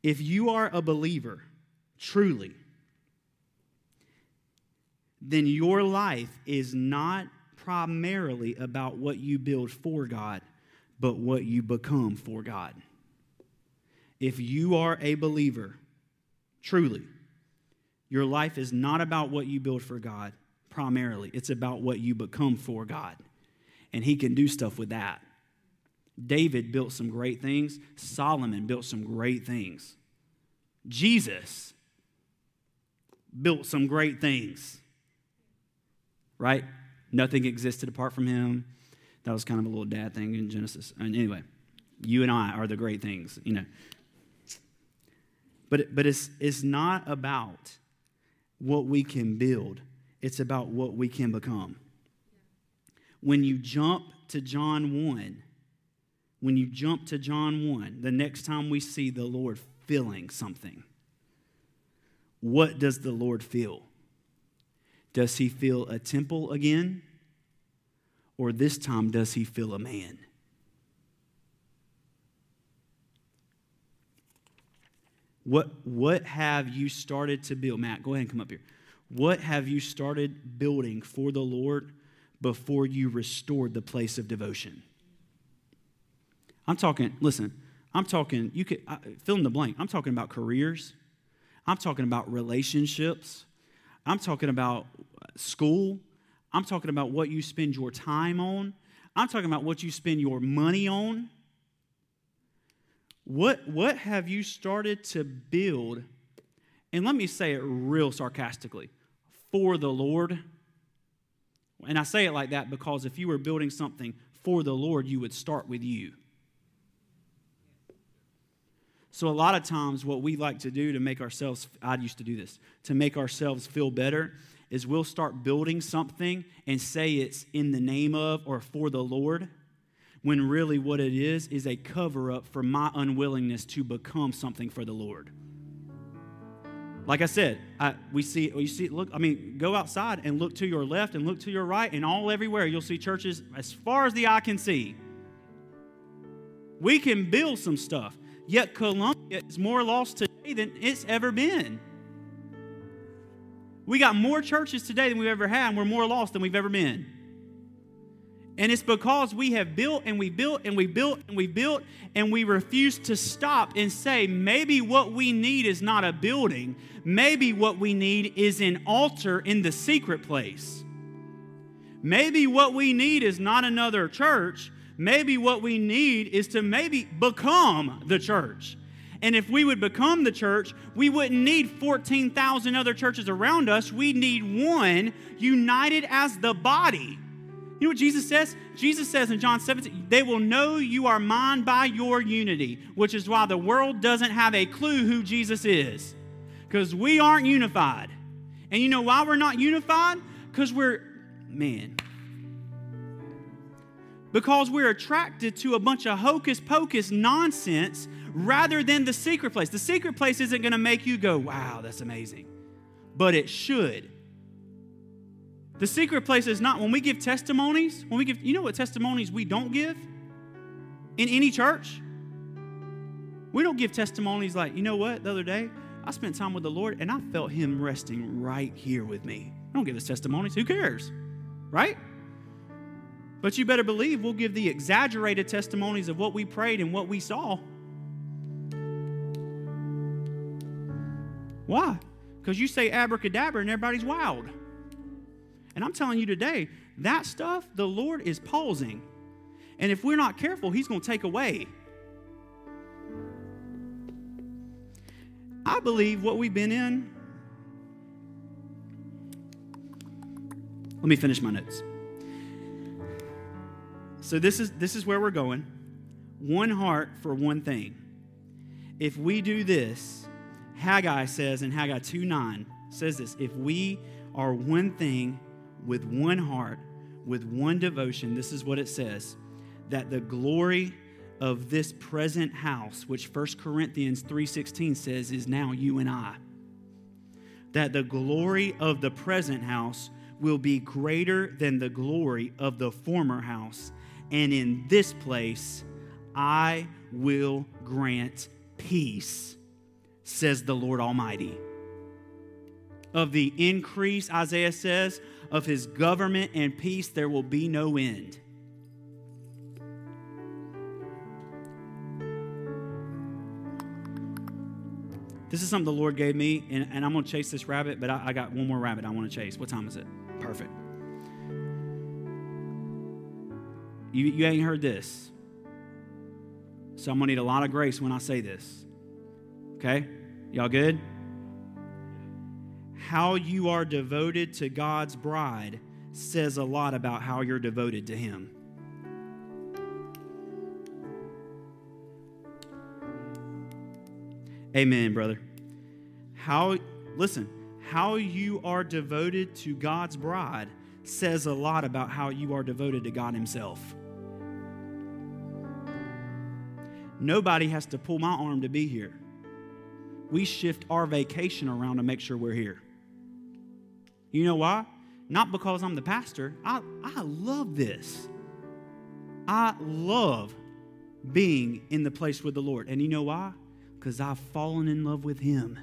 If you are a believer, truly, then your life is not primarily about what you build for God, but what you become for God if you are a believer, truly, your life is not about what you build for God primarily, it's about what you become for God. And He can do stuff with that. David built some great things, Solomon built some great things. Jesus built some great things. Right? Nothing existed apart from him. That was kind of a little dad thing in Genesis. And anyway, you and I are the great things, you know. But, but it's, it's not about what we can build, it's about what we can become. When you jump to John 1, when you jump to John 1, the next time we see the Lord filling something, what does the Lord feel? Does he feel a temple again? Or this time, does he feel a man? What, what have you started to build? Matt, go ahead and come up here. What have you started building for the Lord before you restored the place of devotion? I'm talking, listen, I'm talking, you could fill in the blank. I'm talking about careers. I'm talking about relationships. I'm talking about school. I'm talking about what you spend your time on. I'm talking about what you spend your money on. What, what have you started to build? And let me say it real sarcastically for the Lord. And I say it like that because if you were building something for the Lord, you would start with you. So, a lot of times, what we like to do to make ourselves, I used to do this, to make ourselves feel better, is we'll start building something and say it's in the name of or for the Lord when really what it is is a cover up for my unwillingness to become something for the Lord. Like I said, I, we see, you see, look, I mean, go outside and look to your left and look to your right, and all everywhere you'll see churches as far as the eye can see. We can build some stuff, yet Columbia is more lost today than it's ever been. We got more churches today than we've ever had, and we're more lost than we've ever been. And it's because we have built and we built and we built and we built and we refuse to stop and say, maybe what we need is not a building. Maybe what we need is an altar in the secret place. Maybe what we need is not another church. Maybe what we need is to maybe become the church. And if we would become the church, we wouldn't need 14,000 other churches around us. We need one united as the body. You know what Jesus says? Jesus says in John 17, they will know you are mine by your unity, which is why the world doesn't have a clue who Jesus is. Because we aren't unified. And you know why we're not unified? Because we're, man, because we're attracted to a bunch of hocus pocus nonsense rather than the secret place. The secret place isn't going to make you go, wow, that's amazing. But it should. The secret place is not when we give testimonies, when we give, you know what testimonies we don't give in any church? We don't give testimonies like, you know what, the other day, I spent time with the Lord and I felt Him resting right here with me. I don't give us testimonies. Who cares? Right? But you better believe we'll give the exaggerated testimonies of what we prayed and what we saw. Why? Because you say abracadabra and everybody's wild. And I'm telling you today, that stuff the Lord is pausing. And if we're not careful, He's going to take away. I believe what we've been in. Let me finish my notes. So this is this is where we're going. One heart for one thing. If we do this, Haggai says in Haggai 2 9 says this if we are one thing with one heart, with one devotion, this is what it says that the glory of this present house, which 1 Corinthians 3:16 says is now you and I. That the glory of the present house will be greater than the glory of the former house, and in this place I will grant peace, says the Lord Almighty. Of the increase, Isaiah says, of his government and peace, there will be no end. This is something the Lord gave me, and, and I'm going to chase this rabbit, but I, I got one more rabbit I want to chase. What time is it? Perfect. You, you ain't heard this. So I'm going to need a lot of grace when I say this. Okay? Y'all good? How you are devoted to God's bride says a lot about how you're devoted to Him. Amen, brother. How, listen, how you are devoted to God's bride says a lot about how you are devoted to God Himself. Nobody has to pull my arm to be here. We shift our vacation around to make sure we're here. You know why? Not because I'm the pastor. I, I love this. I love being in the place with the Lord. And you know why? because I've fallen in love with Him.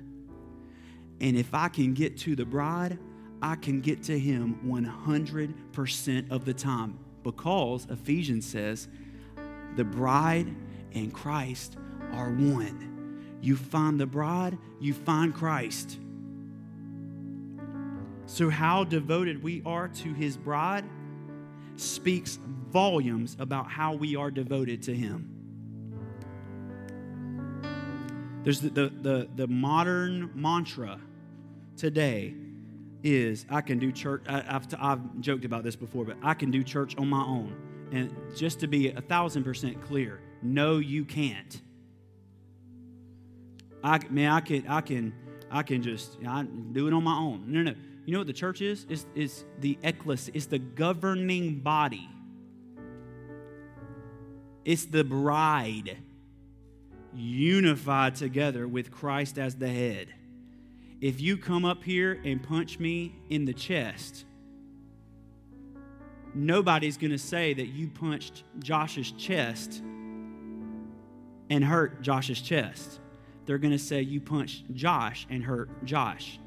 And if I can get to the bride, I can get to Him 100% of the time because Ephesians says the bride and Christ are one. You find the bride, you find Christ. So, how devoted we are to His bride speaks volumes about how we are devoted to Him. There's the, the, the, the modern mantra today is I can do church. I, have I've joked about this before, but I can do church on my own. And just to be a thousand percent clear, no, you can't. I man, I can, I can, I can just I do it on my own. No, no, no. You know what the church is? It's, it's the ecclesia. It's the governing body. It's the bride unified together with Christ as the head. If you come up here and punch me in the chest, nobody's going to say that you punched Josh's chest and hurt Josh's chest. They're going to say you punched Josh and hurt Josh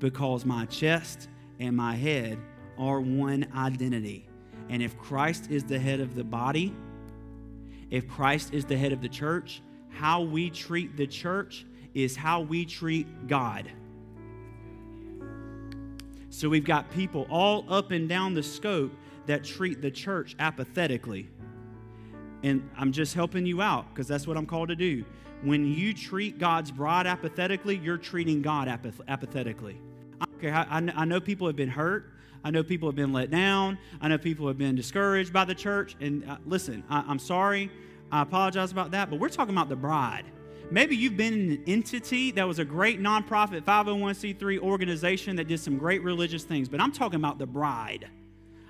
because my chest and my head are one identity. And if Christ is the head of the body, if Christ is the head of the church, how we treat the church is how we treat God. So we've got people all up and down the scope that treat the church apathetically. And I'm just helping you out because that's what I'm called to do. When you treat God's bride apathetically, you're treating God apath- apathetically. Okay, I, I know people have been hurt. I know people have been let down. I know people have been discouraged by the church. And uh, listen, I, I'm sorry. I apologize about that, but we're talking about the bride. Maybe you've been in an entity that was a great nonprofit 501c3 organization that did some great religious things, but I'm talking about the bride.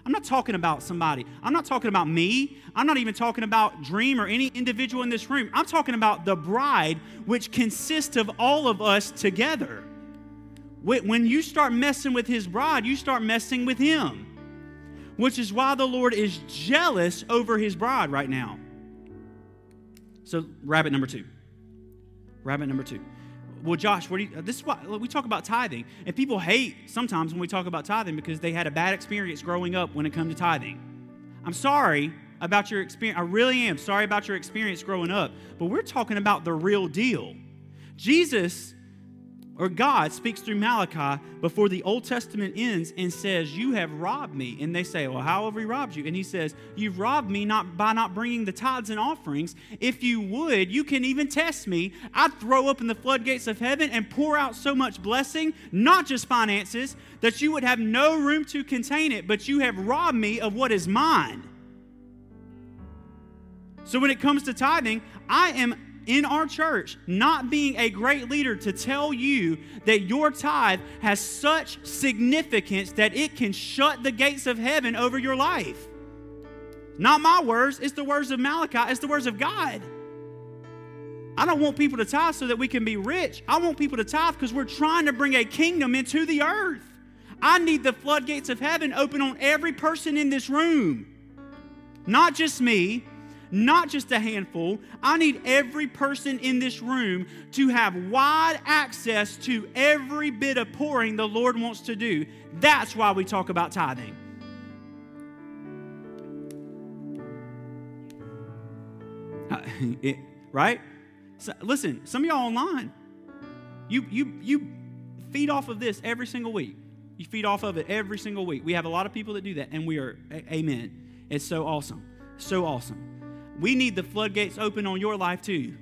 I'm not talking about somebody. I'm not talking about me. I'm not even talking about Dream or any individual in this room. I'm talking about the bride, which consists of all of us together. When you start messing with his bride, you start messing with him, which is why the Lord is jealous over his bride right now. So, rabbit number two. Rabbit number two. well, Josh, what do you, this is why we talk about tithing, and people hate sometimes when we talk about tithing because they had a bad experience growing up when it comes to tithing. I'm sorry about your experience. I really am sorry about your experience growing up, but we're talking about the real deal. Jesus or God speaks through Malachi before the Old Testament ends and says, You have robbed me. And they say, Well, how have we robbed you? And he says, You've robbed me not by not bringing the tithes and offerings. If you would, you can even test me. I'd throw open the floodgates of heaven and pour out so much blessing, not just finances, that you would have no room to contain it, but you have robbed me of what is mine. So when it comes to tithing, I am in our church not being a great leader to tell you that your tithe has such significance that it can shut the gates of heaven over your life. Not my words, it's the words of Malachi, it's the words of God. I don't want people to tithe so that we can be rich. I want people to tithe because we're trying to bring a kingdom into the earth. I need the floodgates of heaven open on every person in this room. Not just me, not just a handful. I need every person in this room to have wide access to every bit of pouring the Lord wants to do. That's why we talk about tithing. Uh, (laughs) it, right? So, listen, some of y'all online, you you you feed off of this every single week. You feed off of it every single week. We have a lot of people that do that, and we are, amen. It's so awesome. So awesome. We need the floodgates open on your life too.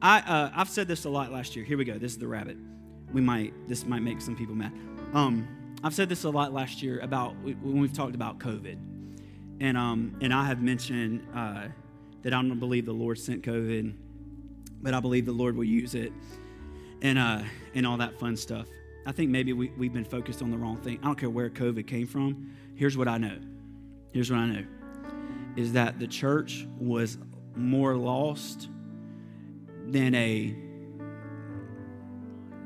I, uh, I've said this a lot last year. Here we go. This is the rabbit. We might, this might make some people mad. Um, I've said this a lot last year about when we've talked about COVID. And, um, and I have mentioned uh, that I don't believe the Lord sent COVID, but I believe the Lord will use it and, uh, and all that fun stuff. I think maybe we, we've been focused on the wrong thing. I don't care where COVID came from. Here's what I know. Here's what I know is that the church was more lost than a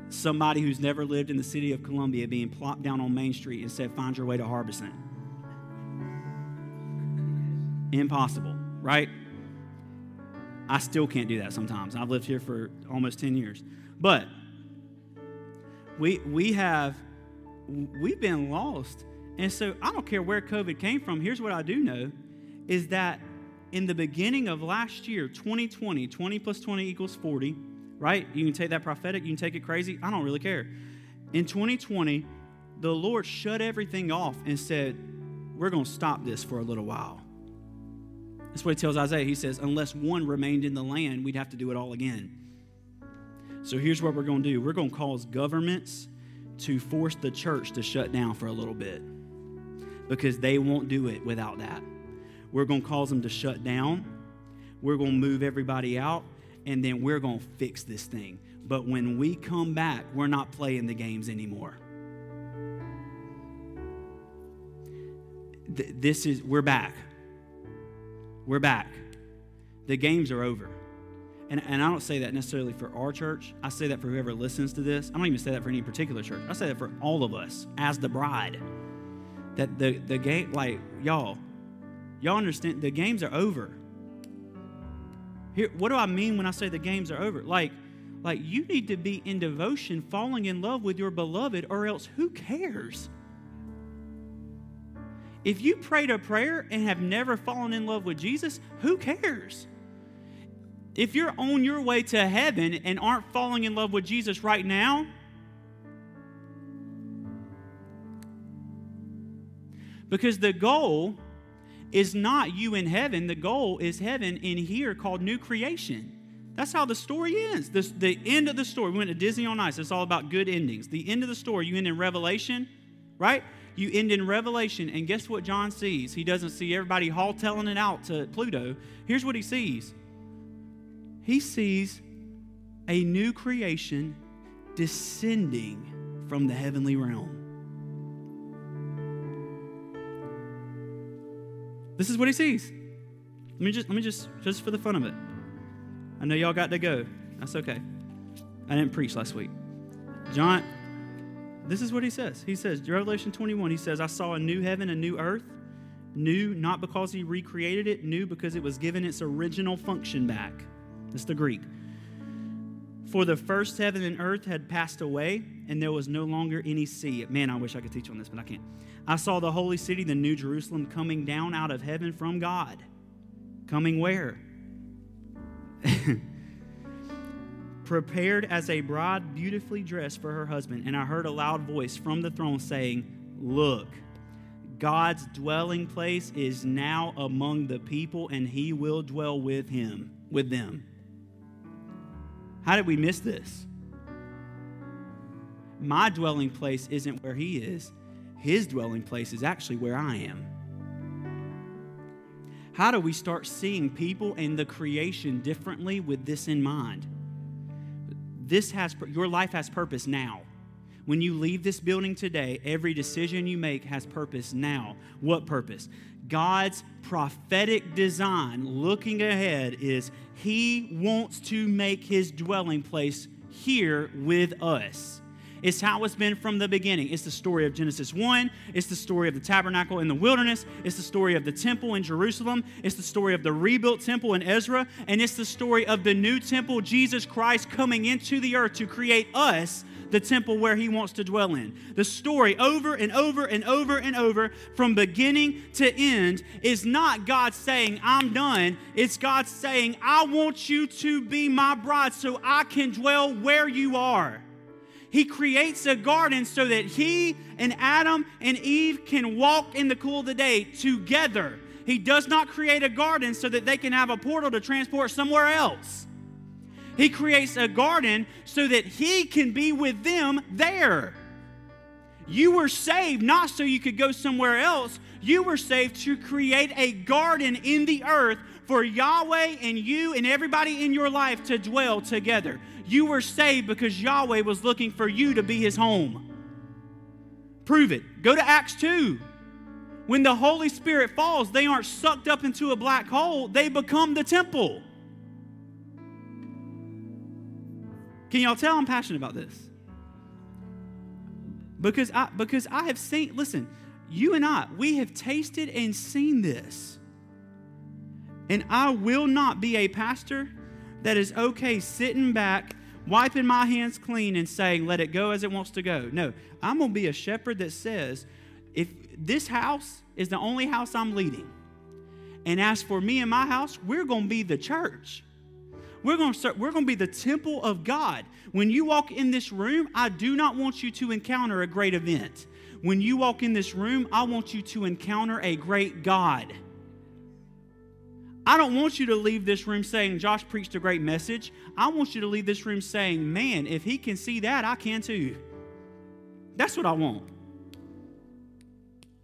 somebody who's never lived in the city of Columbia being plopped down on Main Street and said, Find your way to Harbison. Impossible, right? I still can't do that sometimes. I've lived here for almost 10 years. But we, we have, we've been lost. And so I don't care where COVID came from. Here's what I do know is that in the beginning of last year, 2020, 20 plus 20 equals 40, right? You can take that prophetic, you can take it crazy. I don't really care. In 2020, the Lord shut everything off and said, We're going to stop this for a little while. That's what he tells Isaiah. He says, Unless one remained in the land, we'd have to do it all again. So here's what we're going to do we're going to cause governments to force the church to shut down for a little bit because they won't do it without that. We're going to cause them to shut down. We're going to move everybody out, and then we're going to fix this thing. But when we come back, we're not playing the games anymore. This is, we're back. We're back. The games are over. And, and I don't say that necessarily for our church. I say that for whoever listens to this. I don't even say that for any particular church. I say that for all of us as the bride. That the, the game, like, y'all, y'all understand, the games are over. Here, what do I mean when I say the games are over? Like, like you need to be in devotion, falling in love with your beloved, or else who cares? If you prayed a prayer and have never fallen in love with Jesus, who cares? If you're on your way to heaven and aren't falling in love with Jesus right now, because the goal is not you in heaven, the goal is heaven in here called new creation. That's how the story ends. The, the end of the story. We went to Disney on Ice. It's all about good endings. The end of the story, you end in Revelation, right? You end in Revelation, and guess what John sees? He doesn't see everybody haul telling it out to Pluto. Here's what he sees he sees a new creation descending from the heavenly realm. This is what he sees. Let me just let me just just for the fun of it. I know y'all got to go. That's okay. I didn't preach last week. John, this is what he says. He says, Revelation 21, he says, I saw a new heaven, a new earth. New, not because he recreated it, new because it was given its original function back. That's the Greek. For the first heaven and earth had passed away, and there was no longer any sea. Man, I wish I could teach on this, but I can't. I saw the holy city, the new Jerusalem, coming down out of heaven from God. Coming where? (laughs) Prepared as a bride beautifully dressed for her husband. And I heard a loud voice from the throne saying, Look, God's dwelling place is now among the people, and he will dwell with him, with them. How did we miss this? My dwelling place isn't where he is. His dwelling place is actually where I am. How do we start seeing people and the creation differently with this in mind? This has your life has purpose now. When you leave this building today, every decision you make has purpose now. What purpose? God's prophetic design looking ahead is He wants to make His dwelling place here with us. It's how it's been from the beginning. It's the story of Genesis 1. It's the story of the tabernacle in the wilderness. It's the story of the temple in Jerusalem. It's the story of the rebuilt temple in Ezra. And it's the story of the new temple, Jesus Christ coming into the earth to create us the temple where he wants to dwell in. The story over and over and over and over from beginning to end is not God saying, I'm done. It's God saying, I want you to be my bride so I can dwell where you are. He creates a garden so that he and Adam and Eve can walk in the cool of the day together. He does not create a garden so that they can have a portal to transport somewhere else. He creates a garden so that He can be with them there. You were saved not so you could go somewhere else. You were saved to create a garden in the earth for Yahweh and you and everybody in your life to dwell together. You were saved because Yahweh was looking for you to be his home. Prove it. Go to Acts 2. When the Holy Spirit falls, they aren't sucked up into a black hole, they become the temple. Can y'all tell I'm passionate about this? Because I because I have seen, listen, you and I, we have tasted and seen this. And I will not be a pastor that is okay sitting back, wiping my hands clean and saying, let it go as it wants to go. No, I'm to be a shepherd that says, if this house is the only house I'm leading, and as for me and my house, we're to be the church. We're going to start, we're going to be the temple of God. When you walk in this room, I do not want you to encounter a great event. When you walk in this room, I want you to encounter a great God. I don't want you to leave this room saying, Josh preached a great message. I want you to leave this room saying, man, if he can see that, I can too. That's what I want.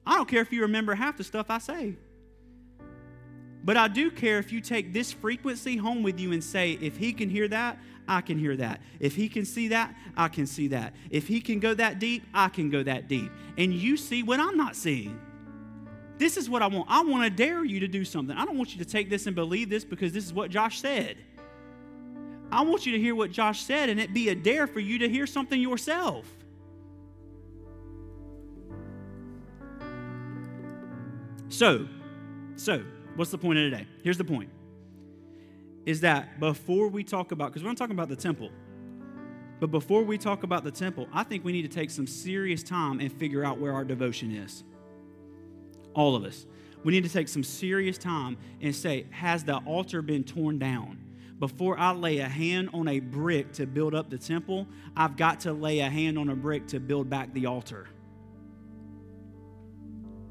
I don't care if you remember half the stuff I say. But I do care if you take this frequency home with you and say, if he can hear that, I can hear that. If he can see that, I can see that. If he can go that deep, I can go that deep. And you see what I'm not seeing. This is what I want. I want to dare you to do something. I don't want you to take this and believe this because this is what Josh said. I want you to hear what Josh said and it be a dare for you to hear something yourself. So, so, What's the point of today? Here's the point is that before we talk about, because we're not talking about the temple, but before we talk about the temple, I think we need to take some serious time and figure out where our devotion is. All of us. We need to take some serious time and say, has the altar been torn down? Before I lay a hand on a brick to build up the temple, I've got to lay a hand on a brick to build back the altar.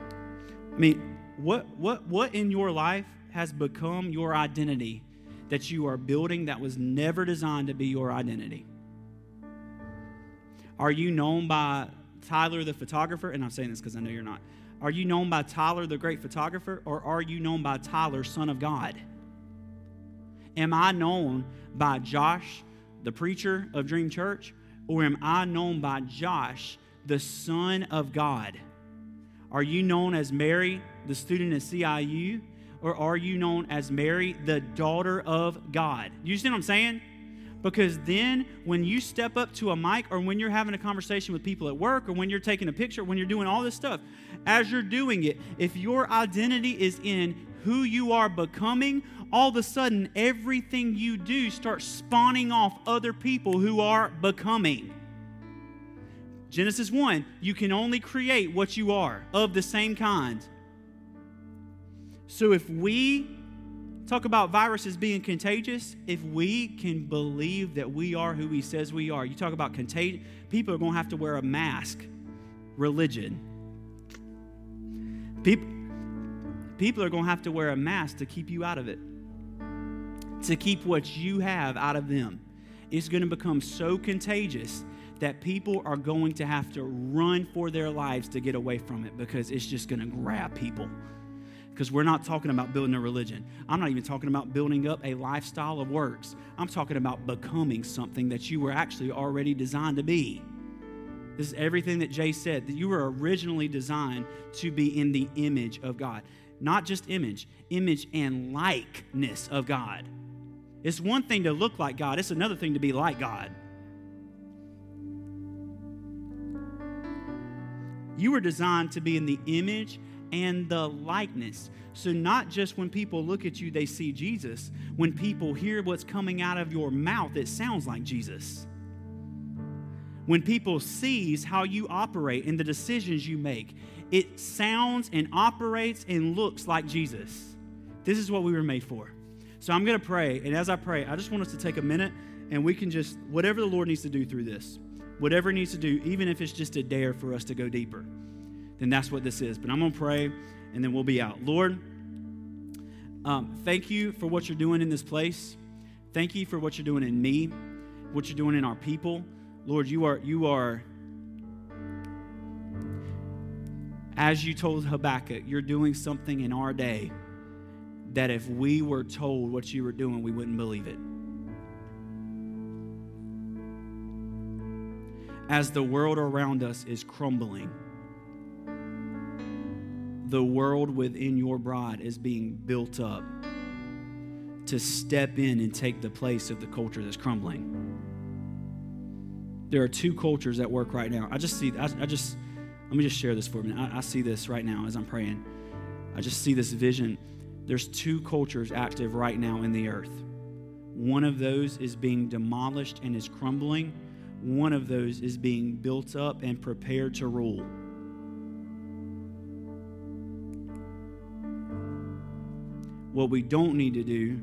I mean, what, what, what in your life has become your identity that you are building that was never designed to be your identity? Are you known by Tyler the photographer? And I'm saying this because I know you're not. Are you known by Tyler the great photographer, or are you known by Tyler, son of God? Am I known by Josh, the preacher of Dream Church, or am I known by Josh, the son of God? Are you known as Mary, the student at CIU, or are you known as Mary, the daughter of God? You see what I'm saying? Because then, when you step up to a mic, or when you're having a conversation with people at work, or when you're taking a picture, when you're doing all this stuff, as you're doing it, if your identity is in who you are becoming, all of a sudden, everything you do starts spawning off other people who are becoming. Genesis 1, you can only create what you are of the same kind. So if we talk about viruses being contagious, if we can believe that we are who he says we are, you talk about contagion, people are going to have to wear a mask. Religion. People, people are going to have to wear a mask to keep you out of it, to keep what you have out of them. It's going to become so contagious that people are going to have to run for their lives to get away from it because it's just going to grab people. Because we're not talking about building a religion. I'm not even talking about building up a lifestyle of works. I'm talking about becoming something that you were actually already designed to be. This is everything that Jay said that you were originally designed to be in the image of God. Not just image, image and likeness of God. It's one thing to look like God, it's another thing to be like God. You were designed to be in the image and the likeness. So, not just when people look at you, they see Jesus. When people hear what's coming out of your mouth, it sounds like Jesus. When people sees how you operate and the decisions you make, it sounds and operates and looks like Jesus. This is what we were made for. So I'm going to pray, and as I pray, I just want us to take a minute and we can just whatever the Lord needs to do through this whatever it needs to do, even if it's just a dare for us to go deeper, then that's what this is. But I'm going to pray and then we'll be out. Lord, um, thank you for what you're doing in this place. Thank you for what you're doing in me, what you're doing in our people. Lord, you are, you are, as you told Habakkuk, you're doing something in our day that if we were told what you were doing, we wouldn't believe it. As the world around us is crumbling, the world within your bride is being built up to step in and take the place of the culture that's crumbling. There are two cultures at work right now. I just see, I, I just, let me just share this for a minute. I, I see this right now as I'm praying. I just see this vision. There's two cultures active right now in the earth. One of those is being demolished and is crumbling one of those is being built up and prepared to rule. What we don't need to do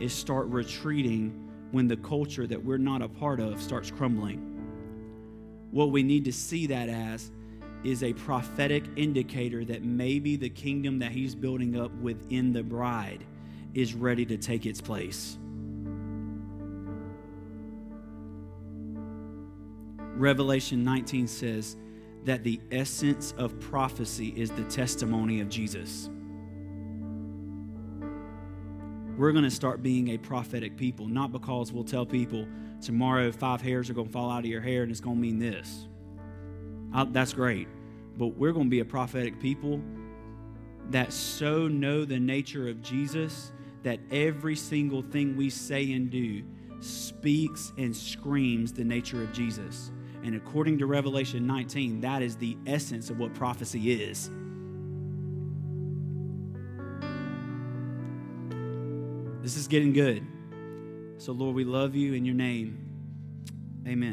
is start retreating when the culture that we're not a part of starts crumbling. What we need to see that as is a prophetic indicator that maybe the kingdom that he's building up within the bride is ready to take its place. Revelation 19 says that the essence of prophecy is the testimony of Jesus. We're going to start being a prophetic people, not because we'll tell people tomorrow five hairs are going to fall out of your hair and it's going to mean this. I, that's great. But we're going to be a prophetic people that so know the nature of Jesus that every single thing we say and do speaks and screams the nature of Jesus. And according to Revelation 19, that is the essence of what prophecy is. This is getting good. So, Lord, we love you in your name. Amen.